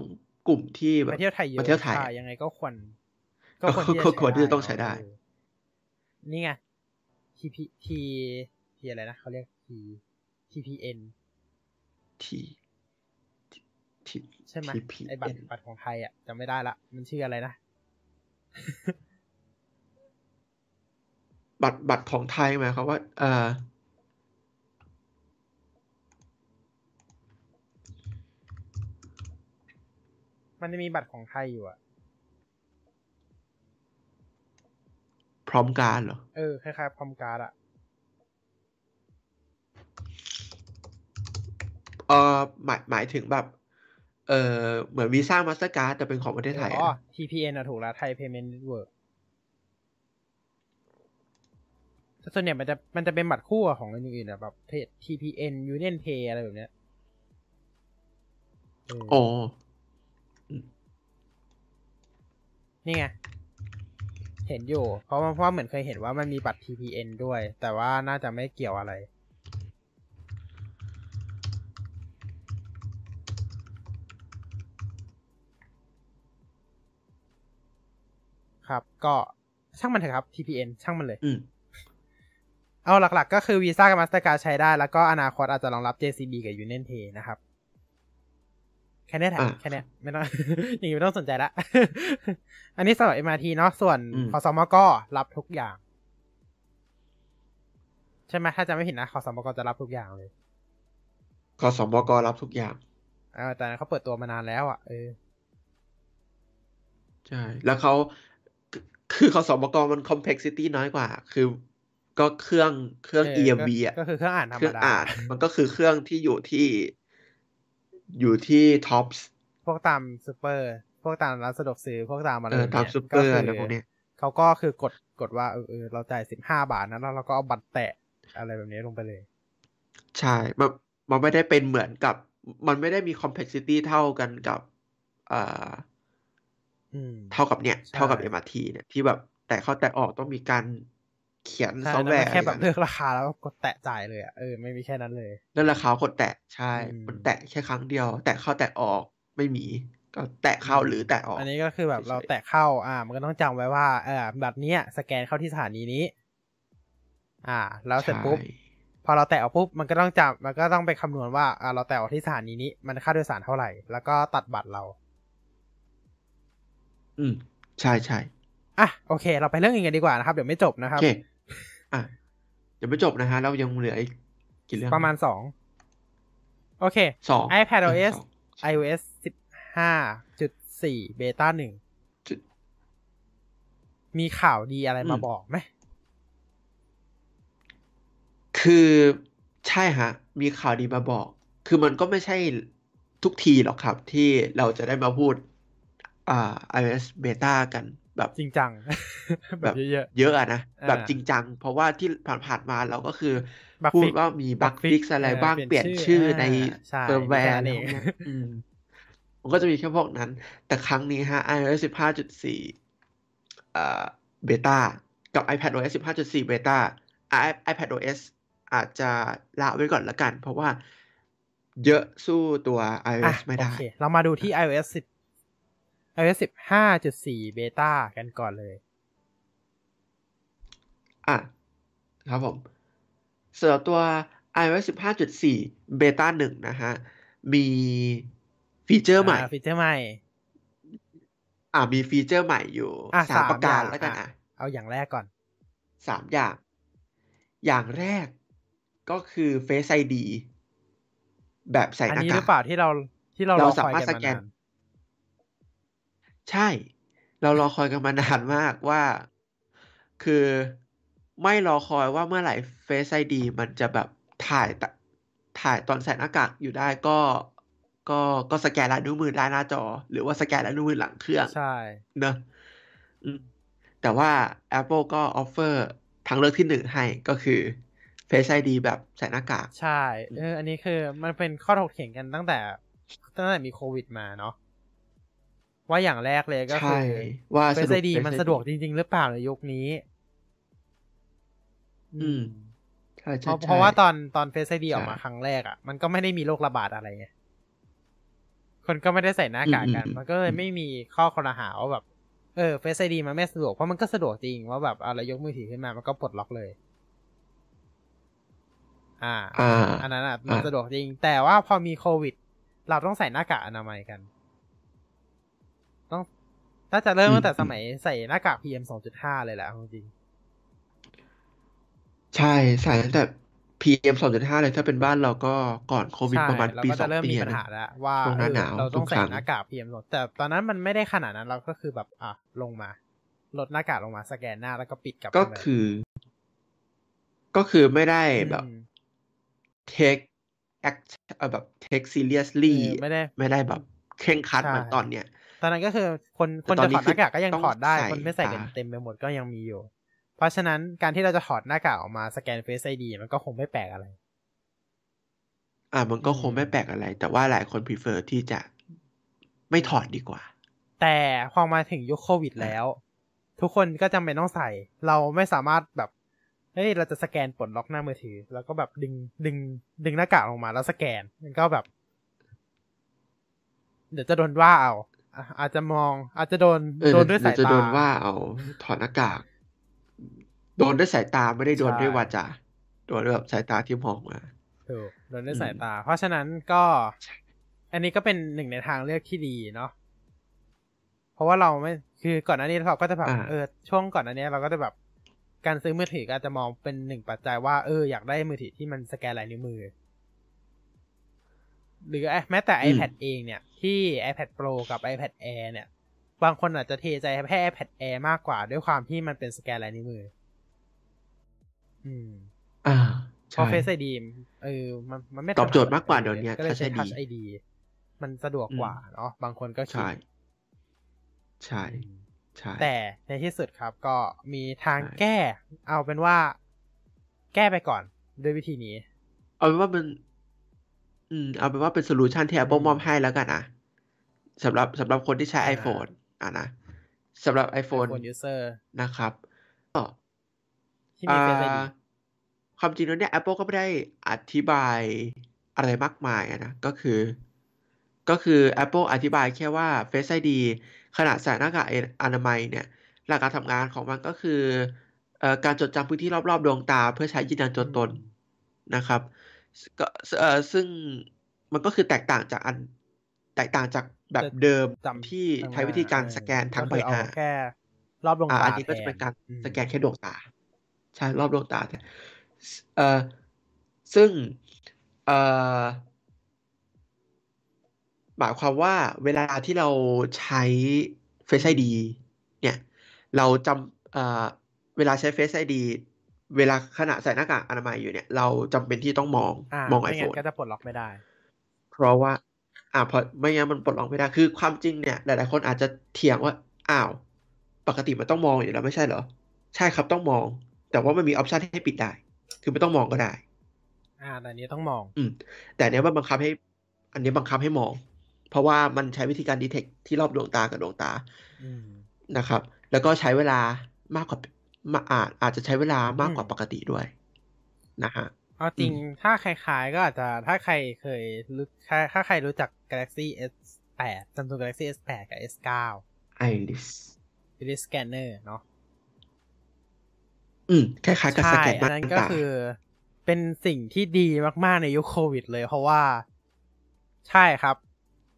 กลุ่มที่แบบมาเที่ยวไทยเยอะมาเที่ยวไทยใช่ยังไงก็ควรก็ก็ควรที่จะต้องใช้ได้เออนี่ไง TP T T อะไรนะเขาเรียก T TPN ที่ที่ใช่ไหม TPN ไอ้บัตรบัตรของไทยอะจำไม่ได้ละมันชื่ออะไรนะบัตรบัตรของไทยหมายความว่าเอ่อมันจะมีบัตรของไทยอยู่อะPrompt Card เหรอ เออ คล้ายๆ Prompt Card อะ ออหมายหมายถึงแบบ เออเหมือน Visa Mastercard แต่เป็นของประเทศไทยอ๋ออะ TPN อะถูกแล้วไทย Payment Network แต่ส่วนใหญ่มันจะมันจะเป็นบัตรคู่กับของอื่นๆอะแบบ TPN Union Pay อะไรแบบเนี้ยเออโอ้นี่ไง เห็นอยู่ เพราะว่าเพราะว่าเหมือนเคยเห็นว่ามันมีบัตร TPN ด้วย แต่ว่าน่าจะไม่เกี่ยวอะไร ครับ ก็ช่างมันเถอะครับ TPN ช่างมันเลยอืมเอาหลักๆ ก็คือ Visa กับ Mastercard ใช้ได้ แล้วก็อนาคตอาจจะรองรับ JCB กับ Union Pay นะครับ แค่นี้แหละอะแค่นี้ไม่ต้อง อย่างนี้ไม่ต้องสนใจละ อันนี้สำหรับ MRT เนาะส่วนอืมขอสมก็รับทุกอย่าง ใช่ไหมถ้าจะไม่ผิดนะขอสมกจะรับทุกอย่างเลยกสมกรับทุกอย่างเออแต่เขาเปิดตัวมานานแล้วอะเออใช่ แล้วเขา คือคือขสมกมัน complexity น้อยกว่า คือก็เครื่องเครื่องเออ EMV อะก็คือเครื่องอ่านธรรมดา เครื่องอ่านมันก็คือเครื่องที่อยู่ที่อยู่ที่ท็อปส์พวกตามซูเปอร์ พวกตามร้านสะดวกซื้อ พวกตามอะไรเออแบบตามเนี้ยซูเปอร์คืออะไรพวกเนี้ยเขาก็คือกดกดว่าเออเออเราจ่ายสิบห้าบาทนะแล้วเราก็เอาบัตรแตะอะไรแบบนี้ลงไปเลย ใช่ มันมันไม่ได้เป็นเหมือนกับ มันไม่ได้มี complexity เท่ากันกับอ่าอืม เท่ากับเนี่ยใช่เท่ากับ MRT เนี่ยที่แบบแต่เข้าแต่ออกต้องมีการเขียนใช่ซอฟต์แวแล้วร์มันแค่แบบอะไรเลืกัอนกราคาแล้วก็กดแตะจ่ายเลยอะเออไม่มีแค่นั้นเลยแล้วราคากดแตะใช่อืมมันแตะแค่ครั้งเดียว แตะเข้าแตะออกไม่มี ก็แตะเข้าหรือแตะออก อันนี้ก็คือแบบเฉยๆเราแตะเข้า อ่า มันก็ต้องจำไว้ว่าเออแบบเนี้ยสแกนเข้าที่สถานีนี้ อ่า แล้วเสร็จปุ๊บใช่พอเราแตะออกปุ๊บมันก็ต้องจำมันก็ต้องไปคำนวณว่าอ่าเราแตะออกที่สถานีนี้ มันค่าโดยสารเท่าไหร่ แล้วก็ตัดบัตรเรา อืม ใช่ใช่อะโอเค เราไปเรื่องอื่นกันดีกว่านะครับ เดี๋ยวไม่จบนะคโอรับเคอะยังไม่จบนะฮะ เรายังเหลืออีกกี่เรื่อง ประมาณสองโอเคสอง iPad เออ OS สอง iOS สิบห้าจุดสี่เบต้าหนึ่งจุดมีข่าวดีอะไรมาอืมบอกไหม คือใช่ฮะ มีข่าวดีมาบอก คือมันก็ไม่ใช่ทุกทีหรอกครับ ที่เราจะได้มาพูด อ่า iOS beta กันแบบจริงจัง แบแบบบเยอะเยอะอะนะอ่าแบบจริงจัง เพราะว่าที่ผ่านๆมาเราก็คือ Bug พูด fix ว่ามีบั๊ก Bug fix ฟิกอะไรเออบ้างเปเปลี่ลี่ยยนนชื่ชื่ออในอ่าใช่เฟิร์มแวมีแค่ร์นั้อะไรนพวกเองเนี้ยอืมมันก็จะมีแค่พวกนั้น แต่ครั้งนี้ฮะ iOS 15.4อ่าเบต้ากับ iPadOS 15.4เบต้าอ่า iPadOS อาจจะละไว้ก่อนละกัน เพราะว่าเยอะสู้ตัวอะ iOS ไม่ได้โอเคเรามาดูที่ iOS 10 iOS 15.4 beta กันก่อนเลย อะ ครับผมสำหรับตัว iOS 15.4 beta 1นะฮะ มีฟีเจอร์ใหม่อ่าฟีเจอร์ใหม่ อ่ามีฟีเจอร์ใหม่อยู่อะสามสามประการอย่างแล้วกันอะอะ เอาอย่างแรกก่อน สามอย่าง อย่างแรกก็คือ Face ID แบบใส่อันหน้านี้หการือกเปล่าที่เราที่เรารเราอคสาอยมารถกันสมาแกนนาน ใช่ เรารอคอยกันมานานมากว่า คือไม่รอคอยว่าเมื่อไหร่ Face ID มันจะแบบถ่ายตะถ่ายตอนใส่หน้ากากอยู่ได้ก็ ก็ก็สแกนลายนิ้วมือได้หน้าจอ หรือว่าสแกนลายนิ้วมือหลังเครื่อง ใช่เนอะอืมแต่ว่า Apple ก็ offer ทางเลือกที่หนึ่งให้ก็คือ Face ID แบบใส่หน้ากาก ใช่ เออ อันนี้คือมันเป็นข้อถกเถียงกันตั้งแต่ตั้งแต่มีโควิดมาเนาะ ว่าอย่างแรกเลยก็คืใช่ ว่าสรุป Face ID มัน สะดวกจริง ๆ หรือเปล่าในยุคนี้ อืมใช่ใช่ราะใช่เพราะว่าตอนตอน Face ID ใช่ออกมาครั้งแรกอะ มันก็ไม่ได้มีโรคระบาดอะไรไงคนก็ไม่ได้ใส่หน้ากากกันอืมอืมมันก็เลยไม่มีข้อคอรหาว่าแบบ เออเฟซไอดีมันไม่สะดวก เพราะมันก็สะดวกจริงว่าแบบอะไรยกมือถือขึ้นมา มันก็ปลดล็อกเลย อ่าอ่าอันนั้นอะ มันอ่าสะดวกจริง แต่ว่าพอมีโควิด เราต้องใส่หน้ากากอนามัยกันต้อง ถ้าจะเริ่มตั้งแต่สมัยใส่หน้ากาก PM สองจุดห้าเลยแหละเอาจริงใช่ใส่ตั้งแต่ PM สองจุดห้าเลยถ้าเป็นบ้านเราก็ก่อนโควิดใช่ประมาณเราปีก็สอจะงเริ่มปีมีปัญนะหาแล้วว่าช่วงหน้าเออหนาวเราต้องทุกใส่ครั้งหน้ากาก PM ลดแต่ตอนนั้นมันไม่ได้ขนาดนั้นเราก็คือแบบอะลงมา ลดหน้ากากลงมาสแกนหน้าแล้วก็ปิดกลับก็ไปคือ ก็คือไม่ได้แบบอืม take act เอ่อแบบ take เอ seriously อไม่ได้ไม่ได้แบบเคร่งครัดใช่เหมือนตอนเนี้ย ตอนนั้นก็คือคนแต่คนตอนจะนี้ถอดหน้ากากก็ยังคือถอดได้ต้องคนไม่ใส่ใส่กันตาเต็มไปหมดก็ยังมีอยู่ เพราะฉะนั้นการที่เราจะถอดหน้ากากออกมาสแกน Face ID มันก็คงไม่แปลกอะไร อ่ามันก็คงอืมไม่แปลกอะไร แต่ว่าหลายคน prefer ที่จะไม่ถอดดีกว่า แต่พอมาถึงยุคโควิดแล้ว ทุกคนก็จำเป็นต้องใส่ เราไม่สามารถแบบเฮ้ยเราจะสแกนปลดล็อกหน้ามือถือ แล้วก็แบบดึงดึง ดึงหน้ากากลงมาแล้วสแกนมันก็แบบ เดี๋ยวจะโดนว่าเอา อะอาจจะมอง อาจจะโดนเออโดนด้วยเดี๋สายจะตาโดนว่าเอาถอดหน้ากาก โดนด้วยสายตาไม่ได้โดนใช่ด้วยวาจาโดนด้วยแบบสายตาที่มองมาถูกโดนด้วยอืมสายตา เพราะฉะนั้นก็ อันนี้ก็เป็นหนึ่งในทางเลือกที่ดีเนาะเพราะว่าเราไม่คือก่อนหน้านี้เราก็จะแบบอ่าเออช่วงก่อนหน้านี้เราก็จะแบบการซื้อมือถือก็อาจจะมองเป็นหนึ่งปัจจัยว่าเอออยากได้มือถือที่มันสแกนลายนิ้วมือ หรือแม้แต่อืม iPad เองเนี่ย ที่ iPad Pro กับ iPad Air เนี่ย บางคนอาจจะเทใจแค่ iPad Air มากกว่าด้วยความที่มันเป็นสแกนลายนิ้วมือ อืม อ่าเพราะใช่ Face ID เออมันมันไม่ตอบโจทย์มากกว่าเดี๋ยวนี้ก็เลยใช้ Touch ทัช ID ไอดีมันสะดวกกว่าเนาะบางคนก็คิด ใช่ใช่อืมใช่แต่ในที่สุดครับก็มีทางใช่แก้ เอาเป็นว่า แก้ไปก่อนด้วยวิธีนี้ เอาเป็นว่ามัน อืม เอาเป็นว่าเป็น solution ที่ Apple อืมมอบให้แล้วกันนะสำหรับสำหรับคนที่ใช้อ่า iPhone อะนะสำหรับ iPhone iPhone user นะครับก็ที่มีเฟซไอดีอ่าความจริงแล้วเนี่ย Apple ก็ไม่ได้อธิบายอะไรมากมายอะนะ ก็คือ ก็คือ Apple อธิบายแค่ว่า Face ID ขณะใส่หน้ากากอนามัยเนี่ย หลักการทำงานของมันก็คือเอ่อการจดจำพื้นที่รอบ ๆ ดวงตา เพื่อใช้ยืนยันตัวตนนะครับ ก็เอ่อซึ่งมันก็คือแตกต่างจากอัน แตกต่างจากแบบจะเดิมจำที่ทางใช้วิธีการสแกนทั้งใบก็คือหน้าเอาแค่รอบดวงอ่าตาอันนี้ก็แทจะเป็นการอืมสแกนแค่ดวงตา ใช่รอบดวงตาแทนเอ่อซึ่งเอ่อหมายความว่าเวลาที่เราใช้ Face ID เนี่ย เราจำเอ่อเวลาใช้ Face ID เวลาขณะใส่หน้ากากอนามัยอยู่เนี่ย เราจำเป็นที่ต้องมองอ่ามองไม่งั้ iPhone นก็จะปลดล็อกไม่ได้ เพราะว่า อ่าเพราะไม่งั้นมันปลดล็อกไม่ได้คือความจริงเนี่ย หลาย ๆ คนอาจจะเถียงว่าอ้าว ปกติมันต้องมองอยู่แล้วไม่ใช่เหรอ ใช่ครับต้องมอง แต่ว่ามันมีออปชันให้ปิดได้ คือไม่ต้องมองก็ได้ อ่าแต่อันนี้ต้องมอง อืม แต่อันเนี้ยมันบังคับให้ อันนี้บังคับให้มอง เพราะว่ามันใช้วิธีการดีเทคที่รอบดวงตากับดวงตาอืมนะครับ แล้วก็ใช้เวลามากกว่า มาอาจอาจจะใช้เวลามากกว่าอืมปกติด้วยนะฮะเอาจริงอืมถ้าคล้ายๆก็อาจจะถ้าใครเคยรู้ถ้าถ้าใครรู้จัก Galaxy S8 Samsung Galaxy S8 กับ S9 Iris Iris Scanner เนาะอืมคล้ายๆกับสใช่แกนอัม่านนนั้นก็ตาคือ เป็นสิ่งที่ดีมากๆในยุคโควิดเลย เพราะว่า ใช่ครับ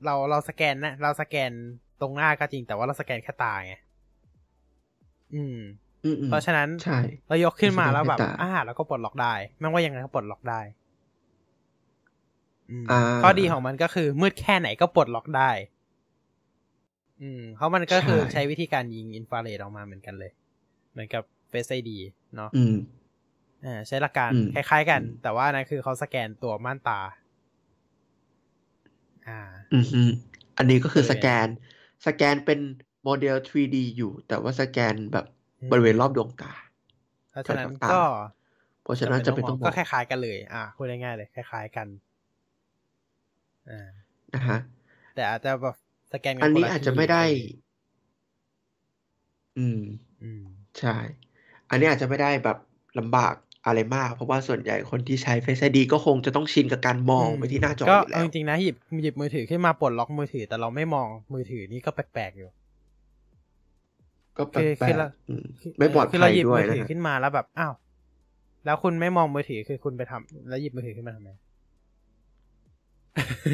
เราเราสแกนนะเราสแกนตรงหน้าก็จริงแต่ว่าเราสแกนแค่ตาไงอืมอืมอืม เพราะฉะนั้นใช่เรายกขึ้นมาสแกนแล้วแบบแค่ตาอ่าแล้วก็ปลดล็อกได้ไม่ว่ายังไงก็ปลดล็อกได้อืมอ่าข้อดีของมันก็คือมืดแค่ไหนก็ปลดล็อกได้ อืมเพราะมันก็คือใช่ใช้วิธีการยิงอินฟราเรดออกมาเหมือนกันเลย เหมือนกับ Face ID เนาะอืมอ่าใช้หลักการอืมคล้ายๆกันอืมแต่ว่านั่นคือเขาสแกนตัวม่านตา อ่า อือฮึอันนี้ก็คือเออสแกน สแกนเป็นโมเดล 3D อยู่ แต่ว่าสแกนแบบอืม บริเวณรอบดวงตาเพราะฉะนั้นแถวตาก็เพราะฉะนั้นจะเป็นต้องมก็องคล้ายๆกันเลย อ่าพูดง่ายๆเลยคล้าย ๆกันอ่านะฮะแต่อาจจะแบบสแกนกัอันคนี้ละอาจจะที่ไม่ได้เอออืม อืม ใช่ อันนี้อาจจะไม่ได้แบบลำบากอะไรมาก เพราะว่าส่วนใหญ่คนที่ใช้ Face ID ก็คงจะต้องชินกับการมองไปที่หน้าจอก็อยู่แล้เอาวจริงๆนะหยิบหยิบมือถือขึ้นมาปลดล็อกมือถือ แต่เราไม่มองมือถือนี่ก็แปลกๆอยู่ ก็แปลคือคือกเราๆอืมไม่ปลอดคือภัเรายหยิบด้วยมือนะถือฮะขึ้นมาแล้วแบบอ้าวแล้วคุณไม่มองมือถือคือคุณไปทำแล้วหยิบมือถือขึ้นมาทำไม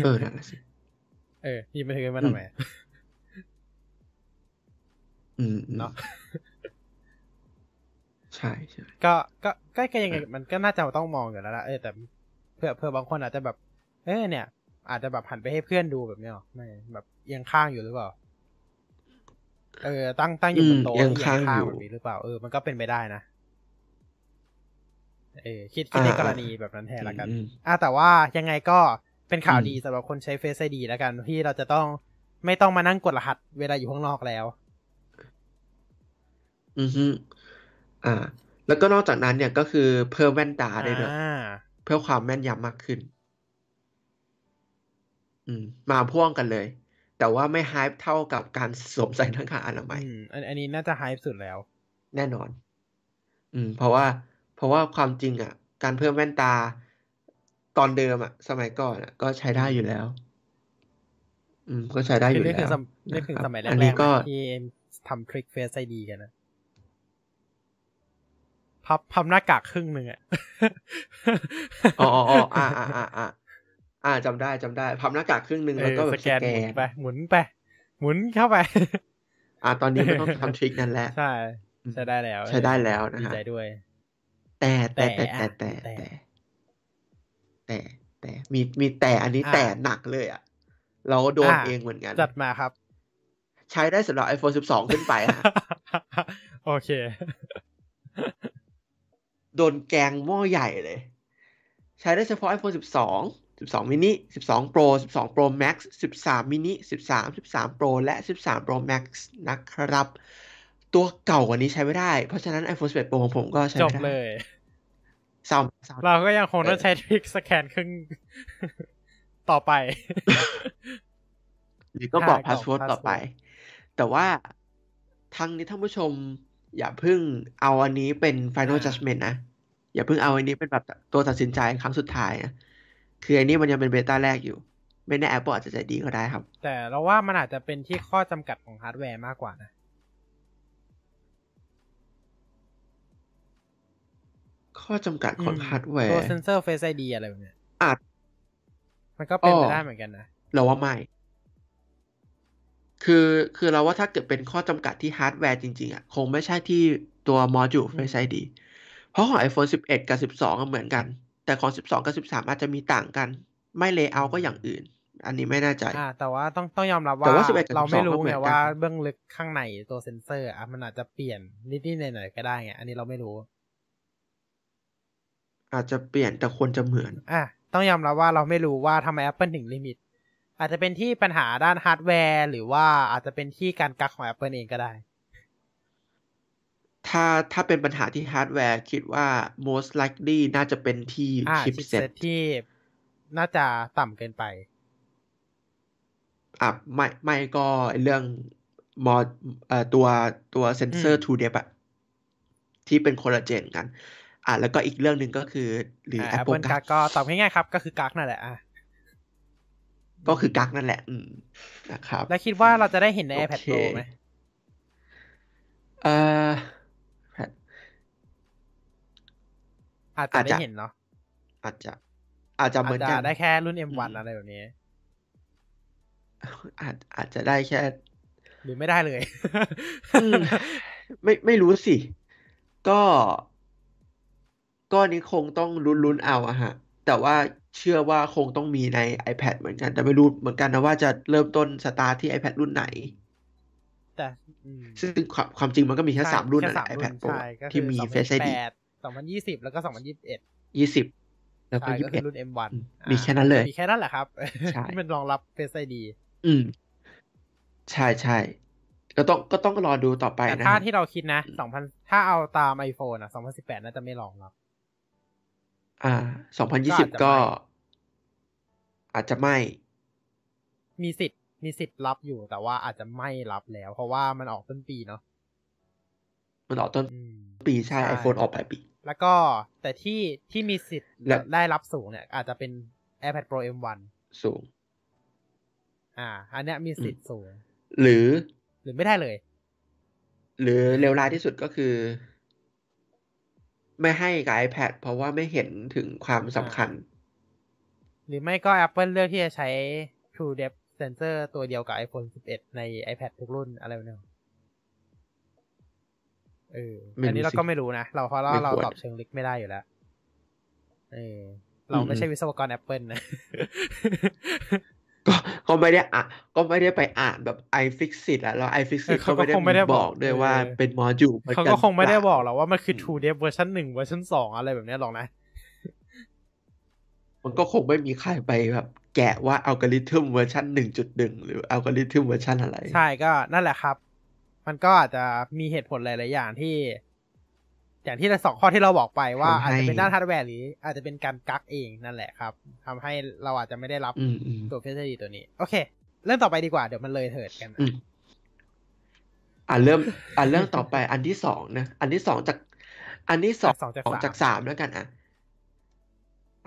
เออนั่นแหละสิเออหยิบมือถือขึ้นมาทำไมอืมอืมเนาะใช่ใช่ก็ก็ก็ก็ยังไงมันก็น่าจะต้องมองอยู่แล้วละเออแต่เพื่อเพื่อบางคนอาจจะแบบ เออเนี่ย อาจจะแบบหันไปให้เพื่อนดูแบบเนี้ยหรอไม่แบบเอียงข้างอยู่หรือเปล่า เออตั้งตั้งอยู่บนโต๊ะอืมเอีเอียงข้างอยู่แบบนี้หรือเปล่าเออมันก็เป็นไปได้นะเออคิดคิดในอ่ากรณีแบบนั้นแทนละกันอืมอะแต่ว่ายังไงก็เป็นข่าวอืมดีสำหรับคนใช้ Face ID แล้วกันที่เราจะต้องไม่ต้องมานั่งกดรหัสเวลาอยู่ข้างนอกแล้ว อือฮึอ่า แล้วก็นอกจากนั้นเนี่ยก็คือเพิ่มแว่นตาได้ด้วยอ่าเพื่อความแม่นยำมากขึ้น อืม มาพ่วงกันเลย แต่ว่าไม่ไฮป์เท่ากับการสวมใส่หน้ากากอนามัยอืมอันอันนี้น่าจะไฮสุดแล้ว แน่นอน อืม เพราะว่า เพราะว่าความจริงอะ การเพิ่มแว่นตาตอนเดิมอะ สมัยก่อนอะ ก็ใช้ได้อยู่แล้ว อืม ก็ใช้ได้อคือยู่นึกแล้ถึงวสมนึกถึงนะครับสมัยแรอันนี้กๆก็นะที่ทำทริคเฟซไอดีกันนะพับพับหน้ากากครึ่งหนึ่งอะอ๋ออ๋ออ๋ออ่าอ่าอ่า อ่าอ่าจำได้จำได้พับหน้ากากครึ่งหนึ่งเอแล้วอก็แบบสสแกนแกหมุนนไปหมุนไป หมุนเข้าไป อ่าตอนนี้ไม่ต้องทำทริคนั้นแล้วใช่ใช้ได้แล้ว ใช้ได้แล้วนะดีฮะใจด้วย แต่แต่แต่แต่แต่อะแต่แต่แต่แต่แต่มีมีแต่อันนี้อะแต่หนักเลยอะ เราก็โดนอะเองเหมือนกัน จัดมาครับ ใช้ได้สำหรับ iPhone 12 ขึ้นไปฮะโอเค โดนแกงหม้อใหญ่เลย ใช้ได้เฉพาะ iPhone 12 12 mini 12 Pro 12 Pro Max 13 mini 13 13 Pro และ 13 Pro Max นะครับ ตัวเก่ากว่านี้ใช้ไม่ได้ เพราะฉะนั้น iPhone 11 Pro ของผมก็ใช้จไม่บได้เลยเศร้าเศร้าเราก็ยังคงต้องใช้ trick สแกนครึ่งต่อไป หรือก็บอกใช่ password กรอกต่อไป password แต่ว่าทั้งนี้ท่านผู้ชม อย่าเพิ่งเอาอันนี้เป็น final อ่า judgment นะ อย่าเพิ่งเอาอันนี้เป็นแบบตัวตัดสินใจครั้งสุดท้ายนะ คืออันนี้มันยังเป็น beta แรกอยู่ ไม่แน่ Apple อาจจะใจดีก็ได้ครับ แต่เราว่ามันอาจจะเป็นที่ข้อจำกัดของฮาร์ดแวร์มากกว่านะ ข้อจำกัดของอืมฮาร์ดแวร์ตัวเซนเซอร์ Face ID อะไรแบบเนี้ยอ้อ มันก็อาจเป็นไปได้เหมือนกันนะ เราว่าไม่คือคือเราว่าถ้าเกิดเป็นข้อจำกัดที่ฮาร์ดแวร์จริงๆอะคงไม่ใช่ที่ตัว module Face ID เพราะของ iPhone 11 กับ 12 ก็เหมือนกัน แต่ของ 12 กับ 13 อาจจะมีต่างกัน ไม่ layer ก็อย่างอื่น อันนี้ไม่แน่ใจอ่าแต่ว่าต้องต้องยอมรับแต่ว่า11กับ12ก็เหมืไงอนกันว่าเราไม่รู้ไงว่าเบื้องลึกข้างในตัวเซนเซอร์อะมันอาจจะเปลี่ยนนิดๆหน่อยๆก็ได้ไงอันนี้เราไม่รู้ อาจจะเปลี่ยนแต่ควรจะเหมือนอะต้องยอมรับว่าเราไม่รู้ว่าทำไม Apple ถึง limit อาจจะเป็นที่ปัญหาด้านฮาร์ดแวร์ หรือว่าอาจจะเป็นที่การกักของ Apple เองก็ได้ ถ้าถ้าเป็นปัญหาที่ฮาร์ดแวร์คิดว่า most likely น่าจะเป็นที่อ่าชิป chipsetที่น่าจะต่ำเกินไปอะไม่ไม่ก็เรื่องมอเอ่อตัวตัวเซนเซออืร์ม2 depth อะที่เป็นคนละเจนกัน อะแล้วก็อีกเรื่องหนึ่งก็คือ หรืออ่า Apple Apple กักักกก็ตอบง่ายๆครับ ก็คือกักนั่นแหละอะก็คือกักนั่นแหละ อืมนะครับ แล้วคิดว่าเราจะได้เห็นในโอ iPad เค Pro ไหมเอ่อ อาจจะอาจได้จะเห็นเนาะอาจจะ อาจจะเหมือาอจนจะกันได้แค่รุ่นอื M1 มอะไรแบบนี้ อาจอาจจะได้แค่ หรือไม่ได้เลยอืมไม่ไม่รู้สิ ก็ ก็อันนี้คงต้องลุ้นๆเอาอะฮะ แต่ว่าเชื่อว่าคงต้องมีใน iPad เหมือนกัน แต่ไม่รู้เหมือนกันนะว่าจะเริ่มต้นสตาร์ทที่ iPad รุ่นไหน แต่อืมซึ่งความความจริงมันก็มีแค่ใช่สามรุ่นแค่นั่นแหสาละมรุ่ iPad น Pro ใช่ก็ที่คือมีสองพัน Face สิบ ID แปด สองพันยี่สิบแล้วก็สองพันยี่สิบเอ็ดยี่สิบแล้วก็ใช่ยี่ก็สิบคืเอ็อดรุ่น M1 อืมอ่ามีแค่นั้นเลย มีแค่นั้นแหละครับใช่ที่มันรองรับ Face ID อืม ใช่ใช่ก็ต้องก็ต้องรอดูต่อไปแต่นะ ถ้าฮะที่เราคิดนะสองพันถ้าเอาตาม iPhone อะสองพันสิบแปดน่าจะไม่รองรับ อ่าสองพันยี่สิบก็ก็อาจจะไม่อาจจะไม่ มีสิทธิ์มีสิทธิ์รับอยู่แต่ว่าอาจจะไม่รับแล้ว เพราะว่ามันออกต้นปีเนาะมันออกต้นอืมปีใช่ใช่ iPhone ออกปลายปี แล้วก็แต่ที่ที่มีสิทธิ์และได้รับสูงเนี่ย อาจจะเป็น iPad Pro M1 สูง อ่า อันเนี้ยมีสิทธิ์สูง หรือ หรือไม่ได้เลย หรือเลวร้ายที่สุดก็คือ ไม่ให้กับ iPad เพราะว่าไม่เห็นถึงความสำคัญ หรือไม่ก็ Apple เลือกที่จะใช้ True Depth Sensor ตัวเดียวกับ iPhone 11 ใน iPad ทุกรุ่นอะไรแบบนี้ เออไม่รู้อันนี้เราสิก็ไม่รู้นะ เราเพราะเราไม่เราควรตอบเชิงลึกไม่ได้อยู่แล้วเออเราไม่ใช่วิศวกร Apple นะ ก็ก็ไม่ได้อะ ก็ไม่ได้ไปอ่านแบบ iFixit อะแล้ว iFixit เออเขาก็ก็ไม่ได้คงไม่ได้บบออกกด้วยเออว่าเป็นโมดูลเขาก็คงไม่ได้บอกหรอกว่ามันคืออืม True Depth เวอร์ชันหนึ่งเวอร์ชันสองอะไรแบบนี้หรอกนะ มันก็คงไม่มีใครไปแบบแกะว่าอัลกอริทึมเวอร์ชันหนึ่งจุดหนึ่งหรืออัลกอริทึมเวอร์ชันอะไร ใช่ก็นั่นแหละครับ มันก็อาจจะมีเหตุผลหลาย ๆ อย่างที่ อย่างที่สองข้อที่เราบอกไปว่าทำให้อาจจะเป็นด้านฮาร์ดแวร์หรือ อาจจะเป็นการกักเองนั่นแหละครับทำให้เราอาจจะไม่ได้รับอืมอืมตัว Face ID ตัวนี้ โอเค เรื่องต่อไปดีกว่าเดี๋ยวมันเลยเถิดกันอืมอ่าเริ่มอ่าเรื่องต่อไปอันที่สองนะ อันที่สองจาก อันที่สองสองจากสองสามจากสามแล้วกันอะ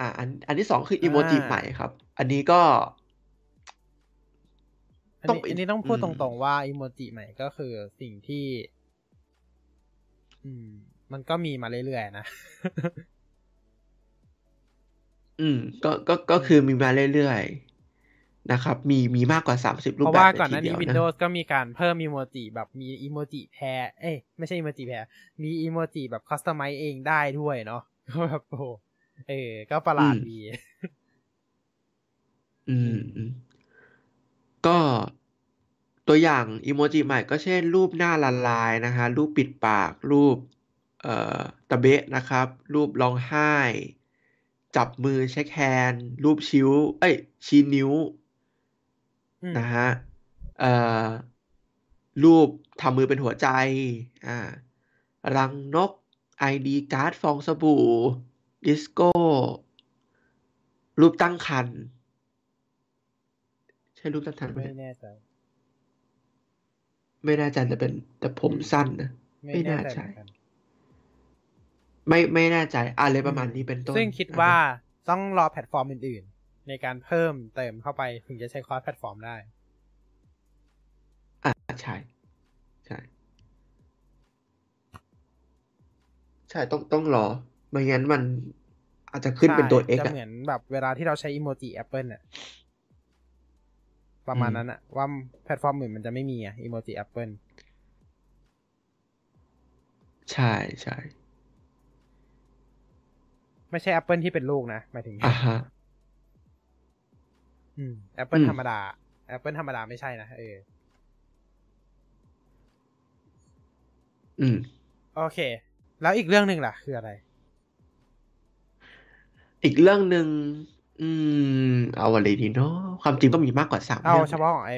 อ่าอันอันที่สองคืออีโมจิอ่าใหม่ครับ อันนี้ก็อัน ต้องนี้เป็นอันนี้ต้องพูดอืตมรงๆว่าอีโมจิใหม่ก็คือสิ่งที่ อืม มันก็มีมาเรื่อยๆนะ อืม ก็ก็ก็คือมีมาเรื่อยๆนะครับ มีมีมากกว่าสามสิบรูเพปราะแบบว่าเลยก่อนหทีน้าเดีนี้ยวนะ Windows ก็มีการเพิ่มอีโมจิแบบมีอีโมจิแพรเอ้ยไม่ใช่อีโมจิแพรมีอีโมจิแบบ customize เองได้ด้วยเนาะก็แบบโอ้โหเออ ก็ประหลาดดี อืมอืม ก็ตัวอย่างอีโมจิใหม่ก็เช่น รูปหน้าละลายนะฮะรูปปิดปาก รูปเอ่อตะเบะนะครับ รูปร้องไห้ จับมือ shake hand รูปชิ้ว เอ้ยชี้นิ้วอืมนะฮะเอ่อรูปทำมือเป็นหัวใจอ่ารังนก ID card ฟองสบู่ ดิสโก้ รูปตั้งครรภ์ใช่รูปตั้งครรภ์ไหมไม่แน่ใจ ไม่แน่ใจแต่เป็น แต่ผมสั้นนะไม่น่าใช่ไม่แน่ใจเหมือนกันไม่ไม่แน่ใจอะไรประมาณนี้เป็นต้น ซึ่งคิดว่าต้องรอแพลตฟอร์มอื่นๆ ในการเพิ่มเติมเข้าไปถึงจะใช้ cross-platform ได้ อ่าใช่ ใช่ ใช่ต้องต้องรอ ไม่งั้นมันอาจจะขึ้นเป็นตัว X จะอะเหมือนแบบเวลาที่เราใช้อีโมจิ Apple น่ะ ประมาณอืมนั้นอะว่าแพลตฟอร์มอื่นมันจะไม่มีอะอีโมจิ Apple ใช่ใช่ไม่ใช่ Apple ที่เป็นลูกนะหมายถึงอ่าฮะอืม Apple อืมธรรมดา Apple ธรรมดาไม่ใช่นะเอออืม โอเค แล้วอีกเรื่องหนึ่งล่ะ คืออะไร อีกเรื่องหนึ่ง อืม เอาอะไรดีเนาะความจริงก็มีมากกว่าสามเอาเรื่องเฉพาะของไอ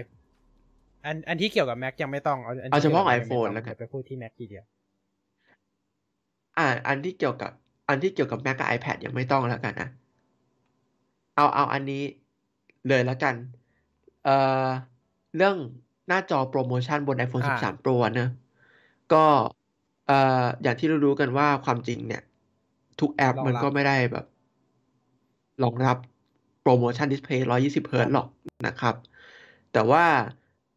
อันอันที่เกี่ยวกับ Mac ยังไม่ต้อง เอาอันเอาที่เฉพาะกี่ยวกับ iPhone ยังไม่แล้วกันเดี๋ยไปพูดที่ Mac ทีเดียวอ่า อันที่เกี่ยวกับ อันที่เกี่ยวกับ Mac กับ iPad ยังไม่ต้องแล้วกันนะเอาเอาอันนี้เลยแล้วกัน เอ่อเรื่องหน้าจอโปรโมชั่นบน iPhone อ่า13 Pro เนอะก็เอ่ออย่างที่เรารู้กันว่าความจริงเนี่ย ทุกแอปรองรับมันก็ไม่ได้แบบ รองรับ ProMotion display 120เฮิร์ตซ์หรอกนะครับ แต่ว่า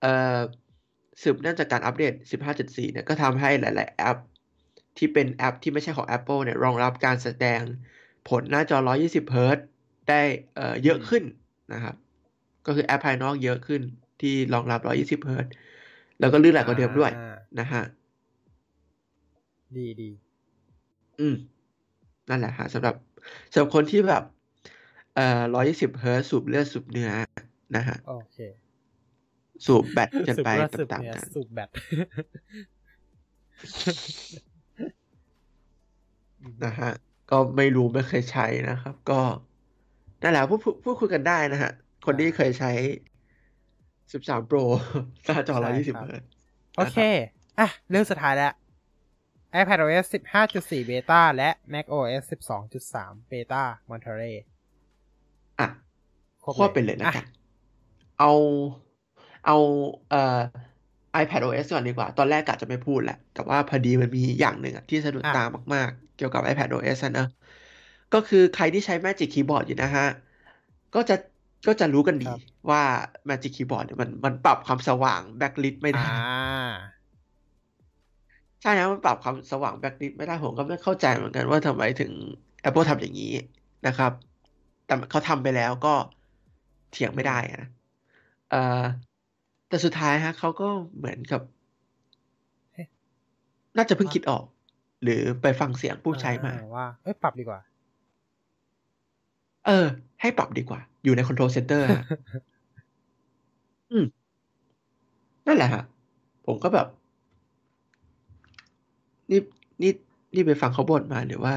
เอ่อสืบเนื่องจากการอัปเดต 15.4 เนี่ยก็ทำให้หลาย ๆ แอป ที่เป็นแอปที่ไม่ใช่ของ Apple เนี่ยรองรับการแสดงผลหน้าจอ 120เฮิร์ตซ์ได้เอ่อเยอะขึ้นนะครับ ก็คือแอปภายนอกเยอะขึ้นที่รองรับ 120เฮิร์ตซ์แล้วก็ลื่นไหลกว่าเดิมด้วยอ่านะฮะ ดีดี อืม นั่นแหละฮะสำหรับสำหรับคนที่แบบ เอ่อ120เฮิร์ตซ์สูบเลือดสูบเนื้อนะฮะโอเค สูบเลือดสูบเนื้อ สูบแบตกันไปตามๆกันสูบแบตนะฮะ ก็ไม่รู้ไม่เคยใช้นะครับ ก็นั่นแหละพูดพูดพูดคุยกันได้นะฮะ คนที่เคยใช้13 Pro หน้าจอใช่ครับ120เฮิร์ตซ์โอเค อะ เรื่องสุดท้ายแล้ว iPadOS 15.4 Beta และ macOS 12.3 Beta Monterey อะ ครบควบไปเลยนะอะกันเอาเอาเอ่อ iPadOS ก่อนดีกว่า ตอนแรกกะจะไม่พูดแหละ แต่ว่าพอดีมันมีอย่างหนึ่งอะที่สะดุดอะตามากๆ เกี่ยวกับ iPadOS อะนะก็คือใครที่ใช้ Magic Keyboard อยู่นะฮะ ก็จะก็จะรู้กันดีครับว่า Magic Keyboard เนี่ยมันมันปรับความสว่าง backlit ไม่ได้อ่าใช่นะมันปรับความสว่าง backlit ไม่ได้ผมก็ไม่เข้าใจเหมือนกันว่าทำไมถึง Apple ทำอย่างนี้นะครับ แต่เขาทำไปแล้วก็ เถียงไม่ได้อะนะเอ่อแต่สุดท้ายฮะเขาก็เหมือนกับเอ๊ะน่าจะเพิ่งว่าคิดออก หรือไปฟังเสียงผู้ใช้มาอ่ว่าเอ้ยปรับดีกว่า เออ ให้ปรับดีกว่า อยู่ใน Control Center ฮะอืม นั่นแหละฮะ ผมก็แบบ นี่นี่นี่ไปฟังเขาบ่นมาหรือว่า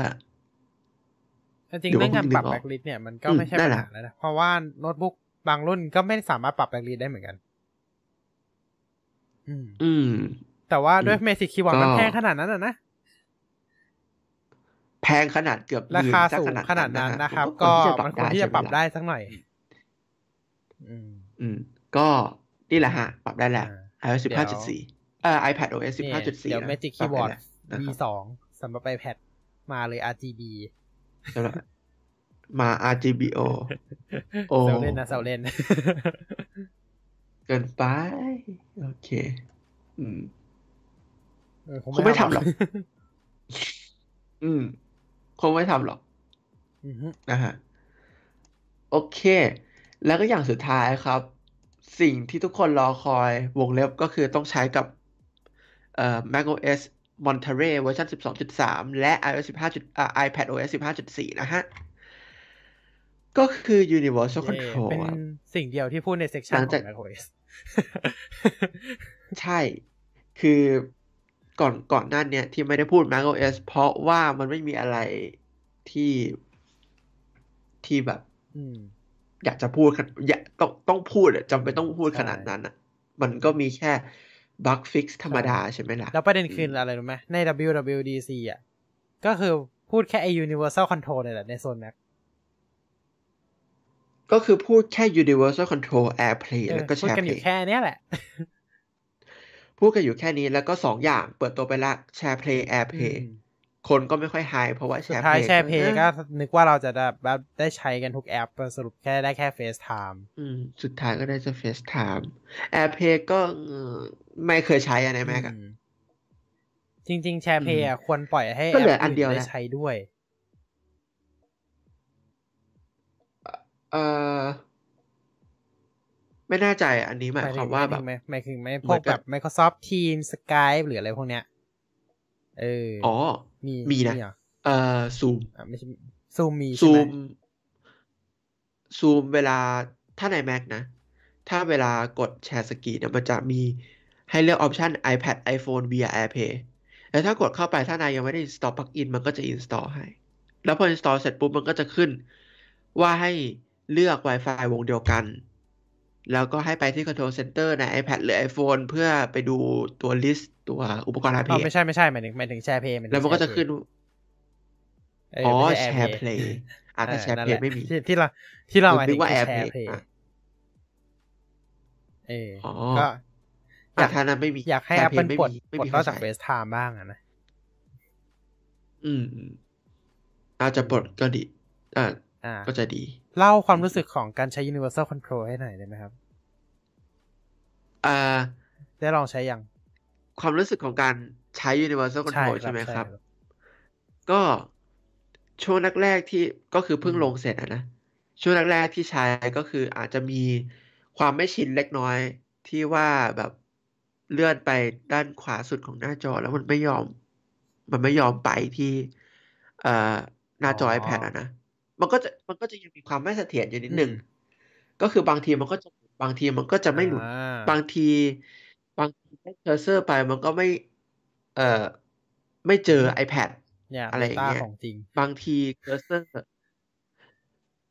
จริงหรือๆว่าเรื่องการเพิ่งนึปรับกออกแบ็กลิสเนี่ยมันก็อืมไม่ใช่นั่ปันญแหละหาแล้วนะ เพราะว่าโน้ตบุ๊ก บางรุ่นก็ไม่สามารถปรับ backlight ได้เหมือนกัน อืม อืม แต่ว่าด้วยอืมเมจิกคีย์บอร์ดก็มันแพงขนาดนั้นอะนะ แพงขนาดเกือบหมื่น ราคาซะสูงขนาดนั้นนะครับผมก็ว่ามันควรที่จะปรับได้สักหน่อยใช่ไหมล่ะ อืม อืม ก็นี่แหละฮะ ปรับได้แล้วอ่า iOS เดี๋ยว15.4 เอ่อ iPad OS นี่15.4 เดี๋ยวนะ ปรับได้แล้วนะครับ Magic Keyboard V สองสำหรับ iPad มาเลย RGB สำหรับ มา RGBO โอ้เซลเล่นนะเซลเล่น เกินไป โอเค อืมเออคงไม่ทำหรอก อืม คงไม่ทำหรอกอือฮึนะฮะ โอเค แล้วก็อย่างสุดท้ายครับ สิ่งที่ทุกคนรอคอยวงเล็บก็คือต้องใช้กับเอ่อ macOS Monterey เวอร์ชัน12.3 และ iOS 15จุดอ่า iPad OS 15.4 นะฮะ ก็คือ Universal เย่ Control เป็นครับสิ่งเดียวที่พูดในเซกชันหลังขจาอกง macOS ใช่ คือก่อนก่อนหน้าเนี้ยที่ไม่ได้พูด macOS เพราะว่ามันไม่มีอะไรที่ที่แบบอืมอยากจะพูดขนอยากต้องต้องพูดอะจำเป็นต้องพูดใช่ขนาดนั้นอะมันก็มีแค่บั๊กฟิกธรรมดาใช่ไหมล่ะ แล้วประเด็นคืออะไรรู้ไหมใน WWDC อะ ก็คือพูดแค่ไอ้ Universal Control เนี่ยแหละในโซน Mac ก็คือพูดแค่ universal control AirPlay เออแล้วก็พูดกันอยู่ SharePlay แค่เนี้ยแหละ พูดกันอยู่แค่นี้แล้วก็สองอย่างเปิดตัวไปละ SharePlay AirPlay อืมคนก็ไม่ค่อยไฮเพราะว่าสุดท้าย SharePlay แชร์เพย์ก็นึกว่าเราจะแบบได้ใช้กันทุกแอปสรุปแค่ได้แค่ FaceTime อืม สุดท้ายก็ได้จะ FaceTime AirPlay ก็เอ่อไม่เคยใช้อะใน Mac อะอืมจริง ๆ แชร์เพย์อืมอะควรปล่อยให้ก็แอเหลือปอันเดียวอื่นได้นะใช้ด้วย เออไม่แน่ใจอะอันนี้หมายความว่าแบบหมายหมายถึงไหมเหพมืวอกนแบกับบ Microsoft Teams Skype หรืออะไรพวกเนี้ยเออออ๋อ มีมีนะเหรอเอ่อซูมอะไม่ใช่ซูมมีใช่ซูไหมมซูมเวลาถ้าใน Mac นะ ถ้าเวลากดแชร์สกรีนเนี่ยมันจะมีให้เลือกออปชัน iPad iPhone via AirPlay แล้วถ้ากดเข้าไปถ้านายยังไม่ได้ install plugin มันก็จะ install ให้ แล้วพอ install เสร็จปุ๊บมันก็จะขึ้นว่าให้ เลือก Wi-Fi วงเดียวกัน แล้วก็ให้ไปที่ Control Center ใน iPad หรือ iPhone เพื่อไปดูตัว list ตัวอุปกรณ์อ๋อ AirPlay ไม่ใช่ไม่ใช่หมายถึงหมายถึงแชร์เพย์แล้วมันก็จะขึ้นเอออ๋อไม่ใช่แชร์ AirPlay play อะแต่เออแชร์นั่นเพลแหละย์ไม่มีที่ที่เราที่เราหมายนึถึกงว่าคือ AirPlay SharePlay อะเอออ๋อก็ออะยากถ้านั้นไม่มี อยากให้ SharePlay Apple ไม่ปลดมีไม่ปลดมีนใครอกจากใช้ FaceTime บ้างอะนะอืมอืมอาจจะปลดก็ดี อ่าอ่าก็จะดี เล่าความรู้สึกของการใช้ Universal Control ให้หน่อยได้ไหมครับอ่าได้ลองใช้ยัง ความรู้สึกของการใช้ universal ใช่ control ครัใช่บไหมใช่ครับครับ ก็ช่วงแรกๆที่ก็คือเพิ่งอืมลงเสร็จอะนะ ช่วงแรกๆที่ใช้ก็คืออาจจะมีความไม่ชินเล็กน้อยที่ว่าแบบเลื่อนไปด้านขวาสุดของหน้าจอแล้วมันไม่ยอม มันไม่ยอมไปที่ เอ่อหน้าจอ iPad อะนะ มันก็จะมันก็จะยังมีความไม่เสถียรอยู่นิดนึงก็คือบางทีมันก็จะบางทีมันก็จะไม่หลุดอ่าบางที บางทีให้ cursor ไปมันก็ไม่ เอ่อไม่เจอ iPad เนี่ยอะไรอย่าง Beta เงี้ยของจริงบางทีเคอร์เซอร์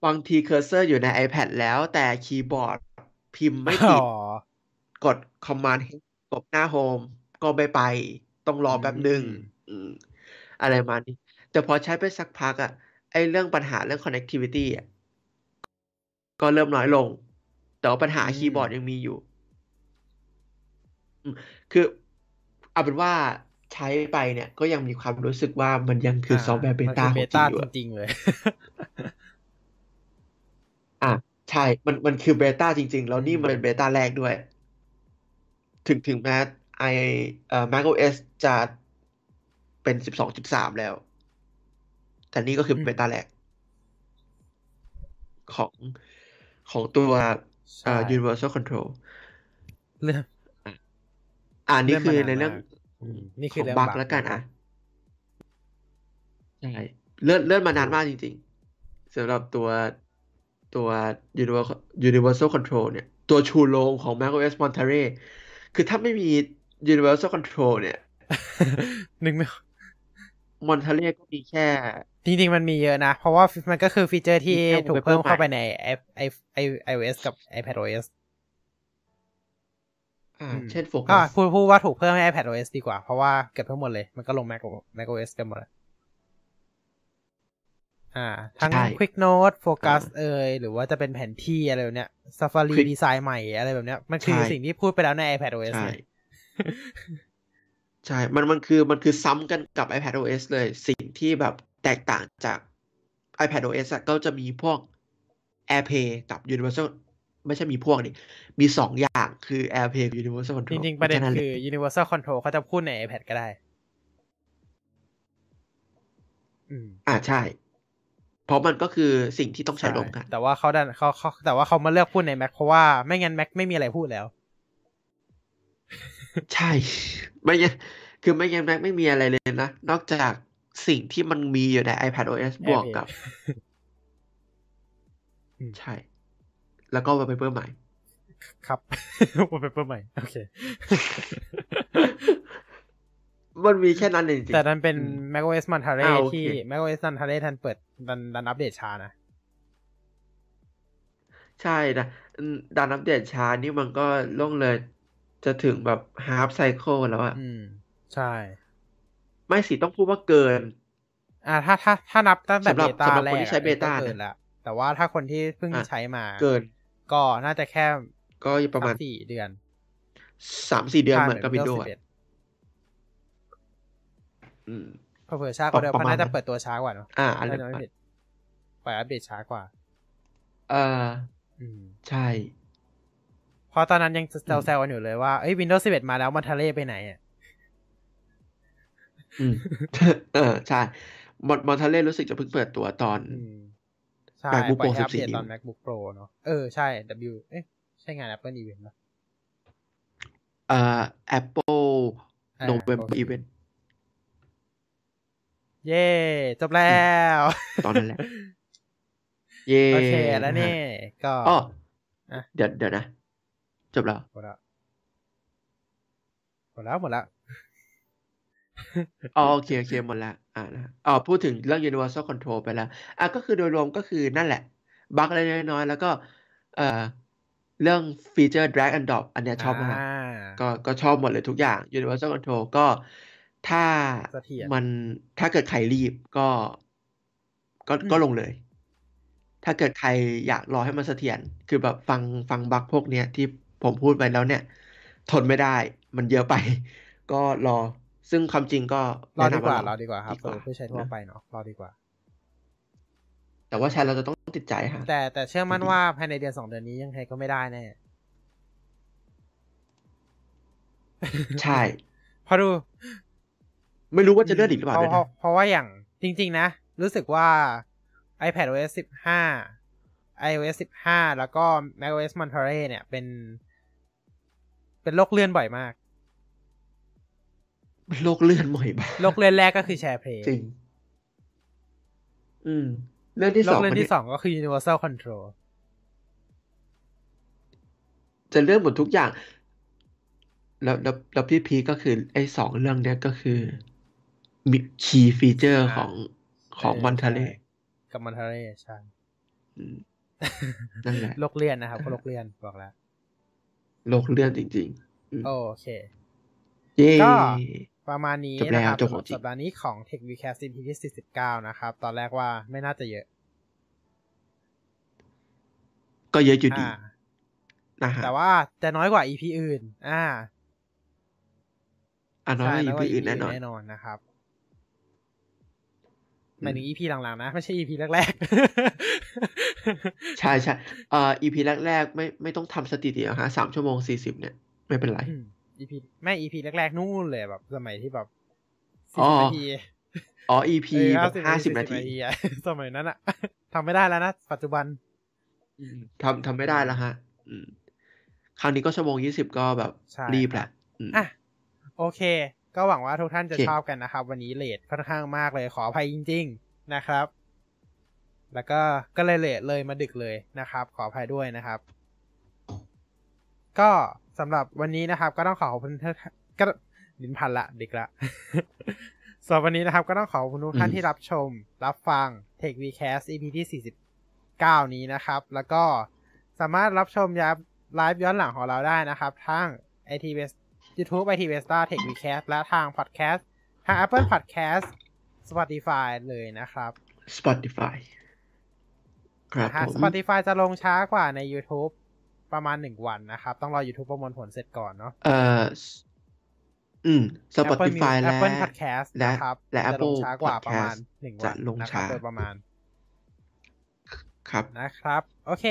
บางทีเคอร์เซอร์อยู่ใน iPad แล้ว แต่คีย์บอร์ดพิมพ์ไม่ติดอ๋อกด Command ให้กดหน้า home ก็ไม่ไป ต้องรอแป๊บหนึ่งอืมอืมอะไรประมาณนี้แต่พอใช้ไปสักพักอะ ไอ้เรื่องปัญหาเรื่อง connectivity อะก็เริ่มน้อยลง แต่ว่าปัญหาคีย์บอร์ดยังมีอยู่อืมคือเอาเป็นว่าใช้ไปเนี่ย ก็ยังมีความรู้สึกว่ามันยังคือซอฟต์แวร์เบมันต้าคือของจริ Beta งอยู่อะจริงๆเลย อะใช่ มันมันคือ beta จริง ๆ แล้วนี่มันเป็น beta แรกด้วย ถึงถึงแม้ไอเอ่อ macOS จะเป็นสิบสองจุดสามแล้ว แต่นี่ก็คืออืมเบต้าแรก ของของตัวเอ่อใช่ universal control เรื่องอ่านี่คือเลื่อนมานานในเรื่องมากอืมนี่คือของเรื่องบั๊กบั๊กแล้วกันนะครับอะใช่เลื่อนเลื่อนมานานมากจริงๆสำหรับตัวตัว universal universal control เนี่ย ตัวชูโรงของ macOS Monterey คือถ้าไม่มี universal control เนี่ย นึกไม่ Monterey ก็มีแค่ จริงๆมันมีเยอะนะ เพราะว่ามันก็คือฟีเจอร์ที่มีแค่ถูก wallpaper เพิ่มเข้าใหม่ไปใน i i i iOS กับ iPadOS อ่าอืมเช่นโฟก็กัสพูดพูดว่าถูกเพิ่มให้ iPadOS ดีกว่า เพราะว่าเกือบทั้งหมดเลย มันก็ลง Mac macOS กันหมดแล้วอ่า ทั้งใช่ Quick Note Focus อ่าเอยหรือว่าจะเป็นแผนที่อะไรแบบเนี้ย Safari Quick ดีไซน์ใหม่อะไรแบบเนี้ย มันคือใช่สิ่งที่พูดไปแล้วใน iPadOS ใช่เลยใช่ มันมันคือมันคือซ้ำกันกับ iPadOS เลย สิ่งที่แบบ แตกต่างจาก iPadOS อะก็จะมีพวก AirPlay กับ Universal ไม่ใช่มีพวกนี่มีสองอย่างคือ AirPlay กับ Universal จ Control ริงๆ ประเด็นแค่นั้นคือเลย Universal Control เขาจะพูดใน iPad ก็ได้อืมอ่าใช่ เพราะมันก็คือสิ่งที่ต้องใช้ร่วมกัน แต่ว่าเขาดันเขาเขาแต่ว่าเขามาเลือกพูดใน Mac เพราะว่าไม่งั้น Mac ไม่มีอะไรพูดแล้ว ใช่ ไม่งั้นคือไม่งั้น Mac ไม่มีอะไรเลยนะ นอกจาก สิ่งที่มันมีอยู่ใน iPadOS บวกกับอืมใช่ แล้วก็วอลเปเปอร์ใหม่ ครับวอลเปเปอร์ใหม่ โอเค มันมีแค่นั้นเองจริงแต่ดันเป็นอืม macOS Monterey อ่าโอเคที่ macOS Monterey ทันเปิดดันดันอัปเดตช้านะ ใช่นะอืมดันอัปเดตช้านี่มันก็ล่วงเลยจะถึงแบบ half cycle แล้วอะอืมใช่ ไม่สิต้องพูดว่าเกิน อ่าถ้าถ้าถ้านับตั้งแต่สำหรับเบต้าสำหรับแรคนกที่ใช้อะเบต้าก็เกินนะแล้วแต่ว่าถ้าคนที่เพิ่งอะใช้มาเกิน ก็น่าจะแค่ ก็ประมาณสสี่เดือนสามสี่เดือนถ้าเหมือนกับ Windows Windows อะ11อืมเผื่อๆช้ากว่าเดิมประเพราะมาณน่าจะนั้นเปิดตัวช้ากว่าเนอะอ่าอะไรถ้าจะไม่ผิดปล่อยอัปเดตช้ากว่าเอออืมใช่เพราะตอนนั้นยังแซวๆกันอยู่เลยว่าเอ้ย Windows 11 มาแล้วมันทะเลไปไหนอะอืม เออใช่มอนมอนทาเล่รู้สึกจะเพิ่งเปิดตัวตอนอืมใช่ MacBook ปล่อย Pro ให้อัปเดต14ตอน MacBook Pro เนอะเออ ใช่ W เอ๊ะ ใช่งาน Apple Event ปะเอ่อ Apple อ่า November โอเค Event เย่จบแล้ว ตอนนั้นแหละ เย่โอเค แล้วนะนี่ฮะก็อ๋ออะเดี๋ยวเดี๋ยวนะ จบแล้ว หมดแล้ว หมดแล้วหมดแล้ว อ๋อโอเคโอเคหมดแล้วอ่านะอ๋อพูดถึงเรื่อง universal control ไปแล้วอะก็คือโดยรวมก็คือนั่นแหละ บั๊กเล็กๆน้อยๆแล้วก็ เอ่อเรื่องฟีเจอร์ drag and drop อันเนี้ยชอบมากอ่าก็ก็ชอบหมดเลยทุกอย่าง universal control ก็ถ้าเสถียรมันถ้าเกิดใครรีบก็ ก็อืมก็ลงเลย ถ้าเกิดใครอยากรอให้มันเสถียรคือแบบฟังฟังบั๊กพวกเนี้ยที่ผมพูดไปแล้วเนี่ย ทนไม่ได้ มันเยอะไป ก็รอ ซึ่งความจริงก็รอแนะดีนำกว่าว่ารอดีกว่าครับดีกว่าสำหรับผู้ใช้ทั่วนะไปเนาะรอดีกว่า แต่ว่าใช้เราจะต้องติดใจฮะแต่แต่เชื่อมั่นดีว่าภายในเดือนสองเดือนนี้ยังไงก็ไม่ได้แน่ใช่เพราะดู ไม่รู้ว่าจะเลื่อนอีกหรือเปล่าเพด้วยราะนะเพราะว่าอย่างจริง ๆ นะ รู้สึกว่า iPad OS 15 iOS 15 แล้วก็ macOS Monterey เนี่ยเป็น เป็นโรคเลื่อนบ่อยมาก โรคเลื่อนบ่อยมากโรคเลื่อนแรกก็คือ SharePlay จริง อืม เรื่องที่โรสคองเลื่อนมันที่เนี่ยสองก็คือ universal control จะเลื่อนหมดทุกอย่าง แล้วแล้วแล้วพี่พีคก็คือไอ้สองเรื่องเนี้ยก็คือมี key feature อ่าของของเออ Monterey ใช่กับ Monterey ใช่นั่นแหละโรคเลื่อนนะครับก็โรคเลื่อนบอกแล้วโลกเลื่อนจริงอืมโอเคๆเย้ก็ ประมาณนี้จบแล้วนะครับจบสำหขรัองบจริงสัปดาห์นี้ของ Tech Vcast EP ที่ 49 นะครับ ตอนแรกว่าไม่น่าจะเยอะ ก็เยอะอยู่ดีอ่านะฮะแต่ว่าจะน้อยกว่า EP อื่น อ่าอะน้อยใช่กว่าน้อยกว่า EP อื่นแน่นอนแน่นอนนะครับหมายถึง EP หลังๆนะ ไม่ใช่ EP แรกๆ ใช่ใช่เอ่อ EP แรกๆ ไม่ไม่ต้องทำสถิติหรอกฮะสามชั่วโมงสี่สิบเนี่ย ไม่เป็นไร อืม EP ไม่ EP แรกๆนู่นเลยแบบสมัยที่แบบอ๋สิบอนาทีอ๋อ EP เออแบบห้าสิบ40นาทีอะสมัยนั้นอะทำไม่ได้แล้วนะปัจจุบันอืมทำทำไม่ได้แล้วฮะอืมคราวนี้ก็ชั่วโมงยี่สิบก็แบบใช่รีบคแหรับละอืมอะโอเค ก็หวังว่าทุกท่านจะโอเคชอบกันนะครับ วันนี้เลทค่อนข้างมากเลยขออภัยจริง ๆนะครับ แล้วก็ก็เลยเลทเลยมาดึกเลยนะครับ ขออภัยด้วยนะครับ ก็สำหรับวันนี้นะครับ ก็ต้องขอขอบคุณท่านก็ดินพันละดึกละสำหรับวันนี้นะครับ ก็ต้องขอบคุณทุกท่านอืมที่รับชม รับฟัง Tech Vcast EP ที่ 49 นี้นะครับ แล้วก็สามารถรับชมยับไลฟ์ย้อนหลังของเราได้นะครับทาง IT West YouTube IT v e s t a Tech Vcast และทาง Podcast ทาง Apple Podcast Spotify เลยนะครับ Spotify ครับนะฮะผม Spotify จะลงช้ากว่าใน YouTube ประมาณหนึ่งวันนะครับ ต้องรอ YouTube ประมวลผลเสร็จก่อนเนาะเอ่ออืม Apple Spotify Music และ Apple Podcast และนะครับ และจะล Apple งช้ากว่าประมาณ Podcast หนึ่งจะวันลงนะครับช้าโดยประมาณ ครับนะครับ โอเค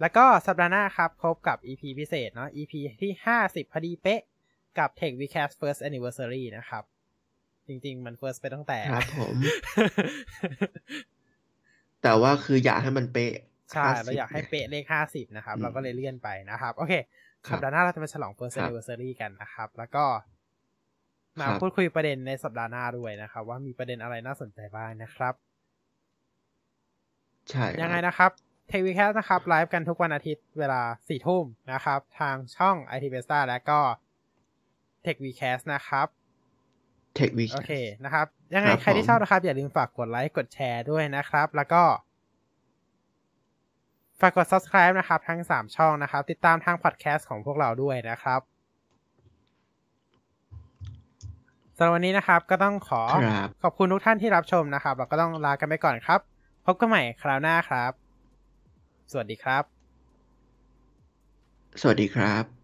แล้วก็สัปดาห์หน้าครับพบกับ EP พิเศษเนาะ EP ที่50พอดีเป๊ะกับ Tech Vcast First Anniversary นะครับ จริง ๆ มัน first ไปตั้งแต่ ครับผม แต่ว่าคืออยากให้มันเป๊ะ ใช่50เราอยากให้เป๊ะเลข50นะครับอืมเราก็เลยเลื่อนไปนะครับ โอเคครับสัปดาห์หน้าเราจะมาฉลอง first ครับ anniversary กันนะครับ แล้วก็ มาครับพูดคุยประเด็นในสัปดาห์หน้าด้วยนะครับ ว่ามีประเด็นอะไรน่าสนใจบ้างนะครับ ใช่ ยังไงครับนะครับ TechWeCast นะครับไลฟ์กันทุกวันอาทิตย์เวลาสี่ทุ่มนะครับ ทางช่อง IT v e s t a และก็ Tech v c a s t นะครับ Tech Week โอเคนะครับ ยังไงครับใครที่ผมชอบนะครับ อย่าลืมฝากกดไลค์กดแชร์ด้วยนะครับ แล้วก็ ฝากกด subscribe นะครับ ทั้ง 3 ช่องนะครับ ติดตามทางพอดแคสต์ของพวกเราด้วยนะครับสำหรับวันนี้นะครับก็ต้องขอครับขอบคุณทุกท่านที่รับชมนะครับเราก็ต้องลากันไปก่อนครับ พบกันใหม่คราวหน้าครับ สวัสดีครับ สวัสดีครับ